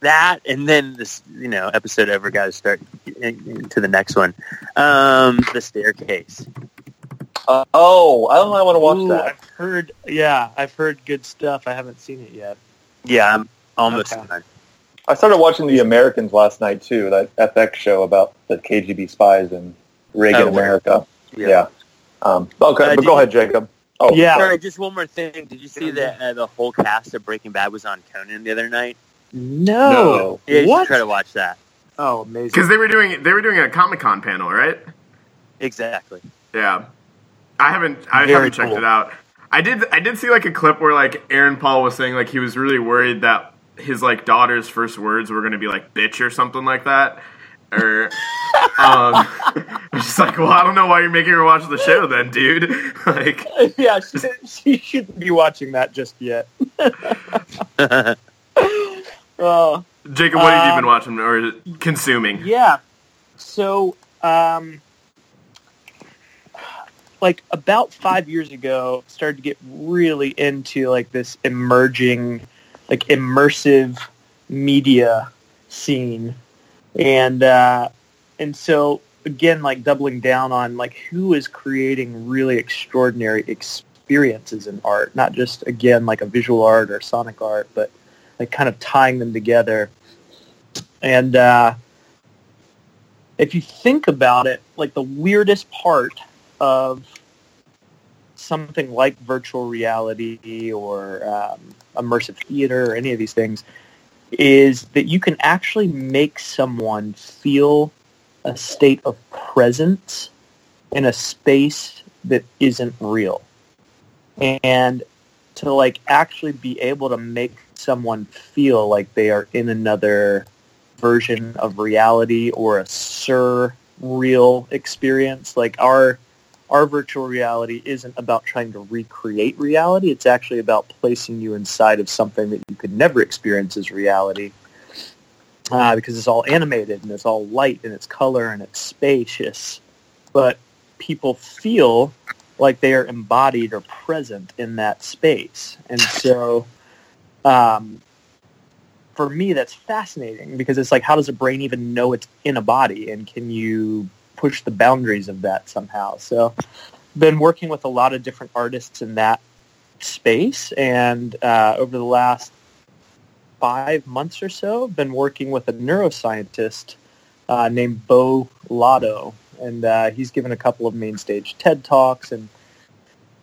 that?" And then this, you know, episode over. Got to start into the next one. Um, the staircase. Uh, oh, I don't know. I want to watch Ooh, that. I've heard, yeah, I've heard good stuff. I haven't seen it yet. Yeah, I'm almost Okay. done. I started watching The Americans last night too. That FX show about the KGB spies in Reagan Oh, America. Yeah. Um, okay, Uh, but go you- ahead, Jacob. Oh, Yeah. Sorry, just one more thing. Did you see that uh, the whole cast of Breaking Bad was on Conan the other night? No. No. Yeah, you should What? try to watch that. Oh, amazing. Because they were doing they were doing a Comic Con panel, right? Exactly. Yeah. I haven't I Very haven't checked cool. it out. I did I did see like a clip where like Aaron Paul was saying like he was really worried that his like daughter's first words were gonna be like bitch or something like that. Or um just like, well I don't know why you're making her watch the show then, dude. like yeah, she, she shouldn't be watching that just yet. Oh, Jacob, what have you Um, been watching or consuming? yeah. So, um, like about five years ago, started to get really into like this emerging, like immersive media scene, and uh, and so again, like doubling down on like who is creating really extraordinary experiences in art, not just again like a visual art or sonic art, but like kind of tying them together. And uh, if you think about it, like the weirdest part of something like virtual reality or um, immersive theater or any of these things is that you can actually make someone feel a state of presence in a space that isn't real. And to like actually be able to make someone feel like they are in another version of reality or a surreal experience. Like our our virtual reality isn't about trying to recreate reality. It's actually about placing you inside of something that you could never experience as reality. Uh, because it's all animated and it's all light and it's color and it's spacious. But people feel like they are embodied or present in that space. And so um, for me, that's fascinating because it's like, how does a brain even know it's in a body? And can you push the boundaries of that somehow? So been working with a lot of different artists in that space. And uh, over the last five months or so, been working with a neuroscientist uh, named Beau Lotto. And uh, he's given a couple of main stage TED Talks, and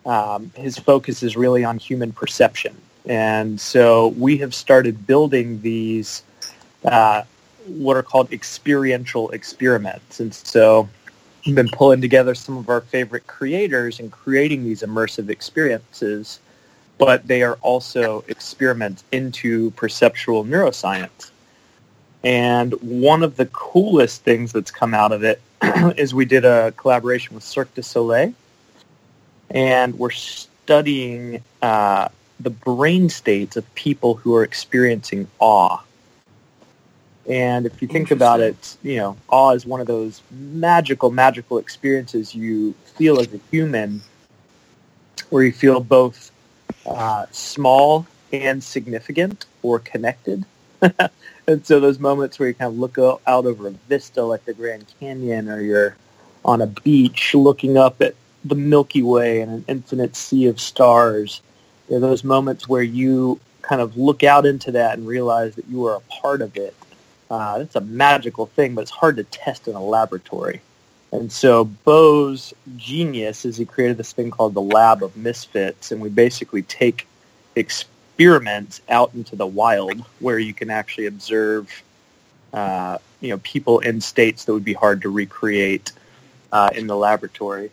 um, his focus is really on human perception. And so we have started building these uh, what are called experiential experiments. And so we've been pulling together some of our favorite creators and creating these immersive experiences, but they are also experiments into perceptual neuroscience. And one of the coolest things that's come out of it is we did a collaboration with Cirque du Soleil, and we're studying uh, the brain states of people who are experiencing awe. And if you think about it, you know, awe is one of those magical, magical experiences you feel as a human where you feel both uh, small and significant or connected. and so those moments where you kind of look out over a vista like the Grand Canyon or you're on a beach looking up at the Milky Way and an infinite sea of stars, there are those moments where you kind of look out into that and realize that you are a part of it. Uh, that's a magical thing, but it's hard to test in a laboratory. And so Beau's genius is he created this thing called the Lab of Misfits, and we basically take experiments out into the wild where you can actually observe, uh, you know, people in states that would be hard to recreate uh, in the laboratory.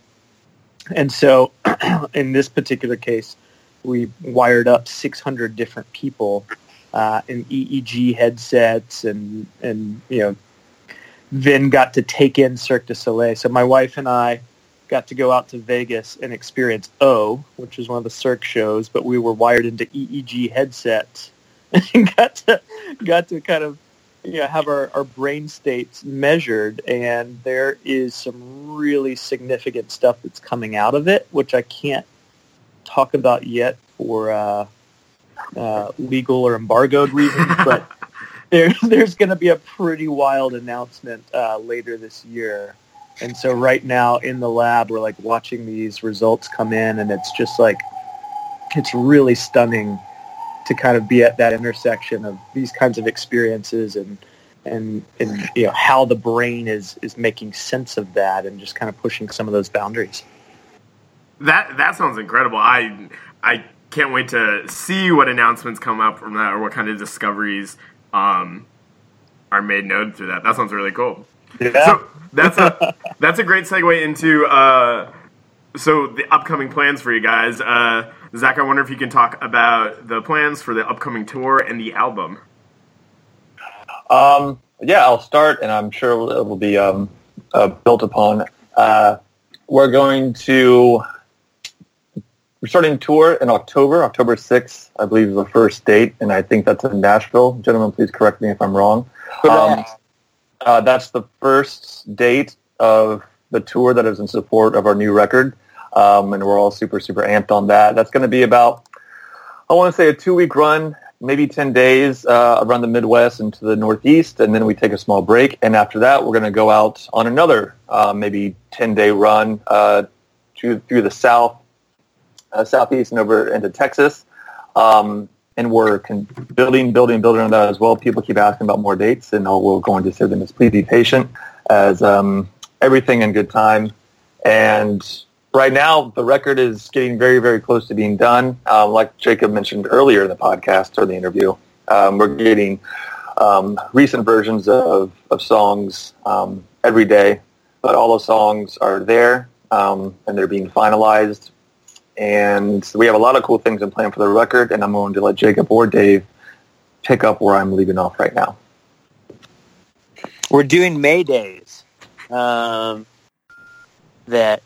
And so, in this particular case, we wired up 600 different people uh, in EEG headsets, and and you know, then got to take in Cirque du Soleil. So my wife and I got to go out to Vegas and experience O, which is one of the Cirque shows, but we were wired into EEG headsets and got to got to kind of you know, have our, our brain states measured and there is some really significant stuff that's coming out of it, which I can't talk about yet for uh, uh, legal or embargoed reasons, but there, there's going to be a pretty wild announcement uh, later this year. And so right now in the lab, we're like watching these results come in, and it's just like it's really stunning to kind of be at that intersection of these kinds of experiences and and and you know how the brain is is making sense of that and just kind of pushing some of those boundaries. That that sounds incredible. I I can't wait to see what announcements come up from that or what kind of discoveries um, are made known through that. That sounds really cool. Yeah. So that's a that's a great segue into uh, so the upcoming plans for you guys. Uh, Zach, I wonder if you can talk about the plans for the upcoming tour and the album. Um, yeah, I'll start, and I'm sure it will be um, uh, built upon. Uh, we're going to we're starting a tour in October. October 6th, I believe, is the first date, and I think that's in Nashville. Gentlemen, please correct me if I'm wrong. Um, uh, that's the first date of the tour that is in support of our new record, um, and we're all super, super amped on that. That's going to be about, I want to say, a two-week run, maybe 10 days uh, around the Midwest and to the Northeast, and then we take a small break. And after that, we're going to go out on another uh, maybe 10-day run uh, to, through the South, uh, Southeast, and over into Texas. Um, and we're con- building, building, building on that as well. People keep asking about more dates, and I'll, we're going to say to them as please be patient as um, everything in good time. And right now, the record is getting very, very close to being done. Um, like Jacob mentioned earlier in the podcast or the interview, um, we're getting um, recent versions of, of songs um, every day, but all the songs are there and they're being finalized. And we have a lot of cool things in plan for the record, and I'm going to let Jacob or Dave pick up where I'm leaving off right now. We're doing Mae days um, that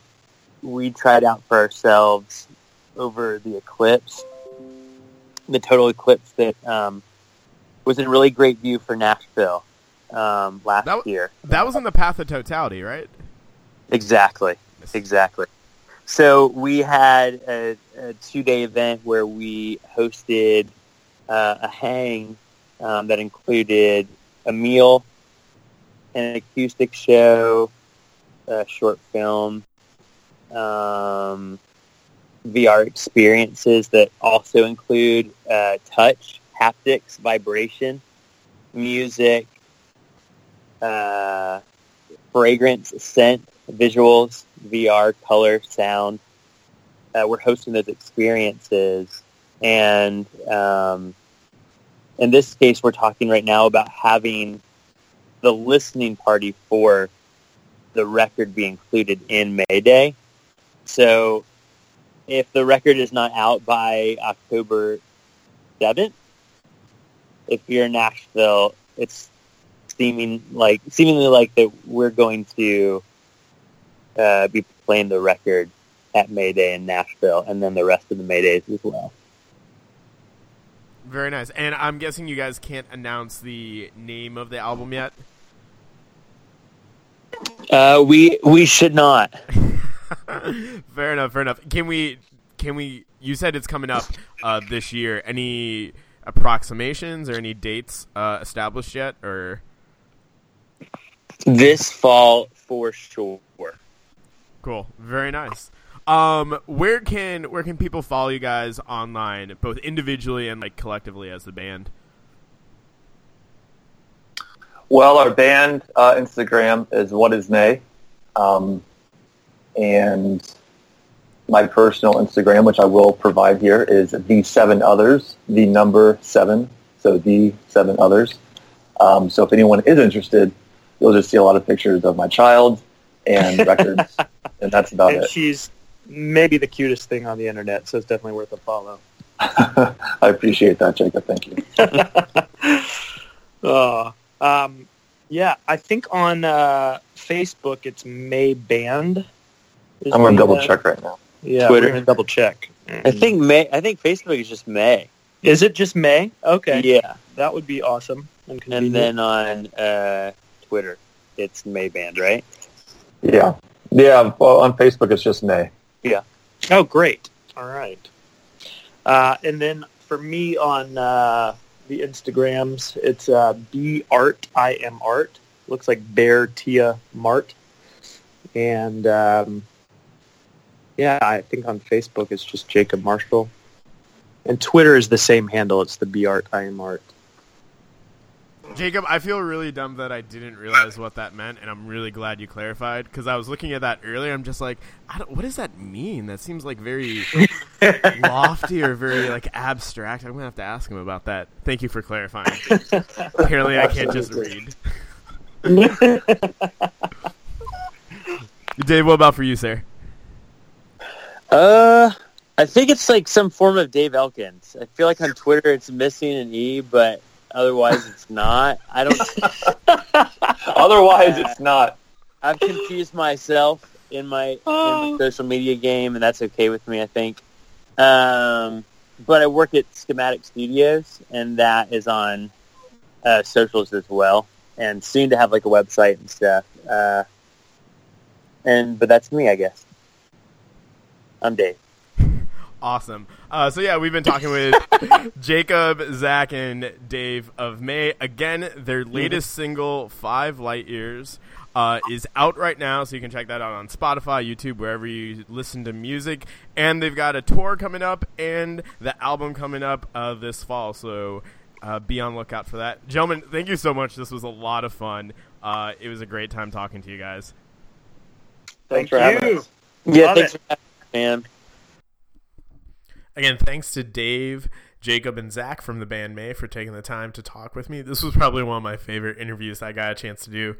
we tried out for ourselves over the eclipse, the total eclipse that um, was a really great view for Nashville um, last That w- year. That was on the path of totality, right? Exactly. Exactly. So we had a, a two-day event where we hosted uh, a hang um, that included a meal, an acoustic show, a short film, um, VR experiences that also include uh, touch, haptics, vibration, music, uh, fragrance, scent, visuals, VR, color, sound. Uh, we're hosting those experiences, and um, in this case, we're talking right now about having the listening party for the record be included in Mae Day. So, if the record is not out by October seventh, if you're in Nashville, it's seeming like seemingly like that we're going to uh, be playing the record at Mae Day in Nashville, and then the rest of the Mae Days as well. Very nice. And I'm guessing you guys can't announce the name of the album yet. Uh, we we should not. fair enough. Fair enough. Can we? Can we? You said it's coming up uh, this year. Any approximations or any dates uh, established yet? Or This fall for sure. Cool. Very nice. Um, where can where can people follow you guys online, both individually and like collectively as the band? Well, our band uh, Instagram is What Is Mae, um, and my personal Instagram, which I will provide here, is the seven others, the number seven, so the seven others. Um, so if anyone is interested, you'll just see a lot of pictures of my child and records, and that's about and it. she's maybe the cutest thing on the internet, so it's definitely worth a follow. I appreciate that, Jacob. Thank you. Uh, um, yeah, I think on uh, Facebook it's Mae Band Is I'm gonna double uh, check right now. Yeah, Twitter. we're gonna double check. I think Mae. I think Facebook is just Mae. Is it just Mae? Okay. Yeah, That would be awesome. And, and then on uh, Twitter, it's Mae Band, right? Yeah, yeah. Well, on Facebook it's just Mae. Yeah. Oh, great. All right. Uh, and then for me on uh, the Instagrams, it's uh, B Art. I am Art. Looks like Bear Tia Mart. And um, yeah, I think on Facebook it's just Jacob Marshall. And Twitter is the same handle. It's the B Art. I am Art. Jacob, I feel really dumb that I didn't realize what that meant, and I'm really glad you clarified because I was looking at that earlier. I'm just like, I don't, what does that mean? That seems like very lofty or very like abstract. I'm gonna have to ask him about that. Thank you for clarifying. Apparently, I can't just read. Dave, what about for you, sir? Uh, I think it's like some form of Dave Elkins. I feel like on Twitter it's missing an E, but otherwise it's not. I don't. Otherwise, it's not. I've confused myself in my, in my social media game, and that's okay with me. I think. Um, but I work at Schematic Studios, and that is on uh, socials as well, and soon to have like a website and stuff. Uh, and but that's me, I guess. I'm Dave. Awesome. Uh, so yeah, we've been talking with Jacob, Zach, and Dave of Mae. Again, their latest single, Five Light Years, uh, is out right now, so you can check that out on Spotify, YouTube, wherever you listen to music. And they've got a tour coming up and the album coming up uh, this fall. So uh, be on lookout for that, gentlemen. Thank you so much. This was a lot of fun. Uh, it was a great time talking to you guys. Thanks Thank for having you. us. Yeah, Love thanks it. for having me, man. Again, thanks to Dave, Jacob, and Zach from the band Mae for taking the time to talk with me. This was probably one of my favorite interviews I got a chance to do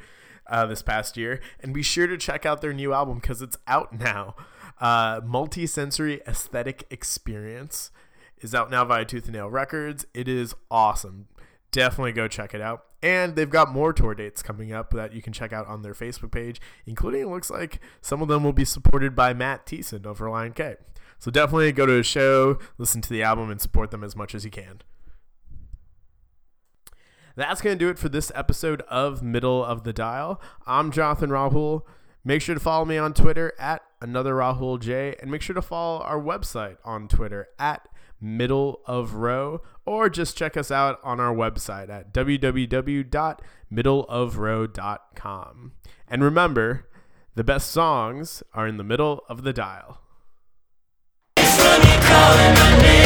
uh, this past year. And be sure to check out their new album because it's out now. Uh, Multi-sensory aesthetic experience is out now via Tooth and Nail Records. It is awesome. Definitely go check it out. And they've got more tour dates coming up that you can check out on their Facebook page, including it looks like some of them will be supported by Matt Thiessen of Relient K. So definitely go to a show, listen to the album, and support them as much as you can. That's going to do it for this episode of Middle of the Dial. I'm Jonathan Rahul. Make sure to follow me on Twitter at another Rahul J, and make sure to follow our website on Twitter at Middle of Row, or just check us out on our website at www.middleofrow.com. And remember, the best songs are in the middle of the dial calling my name.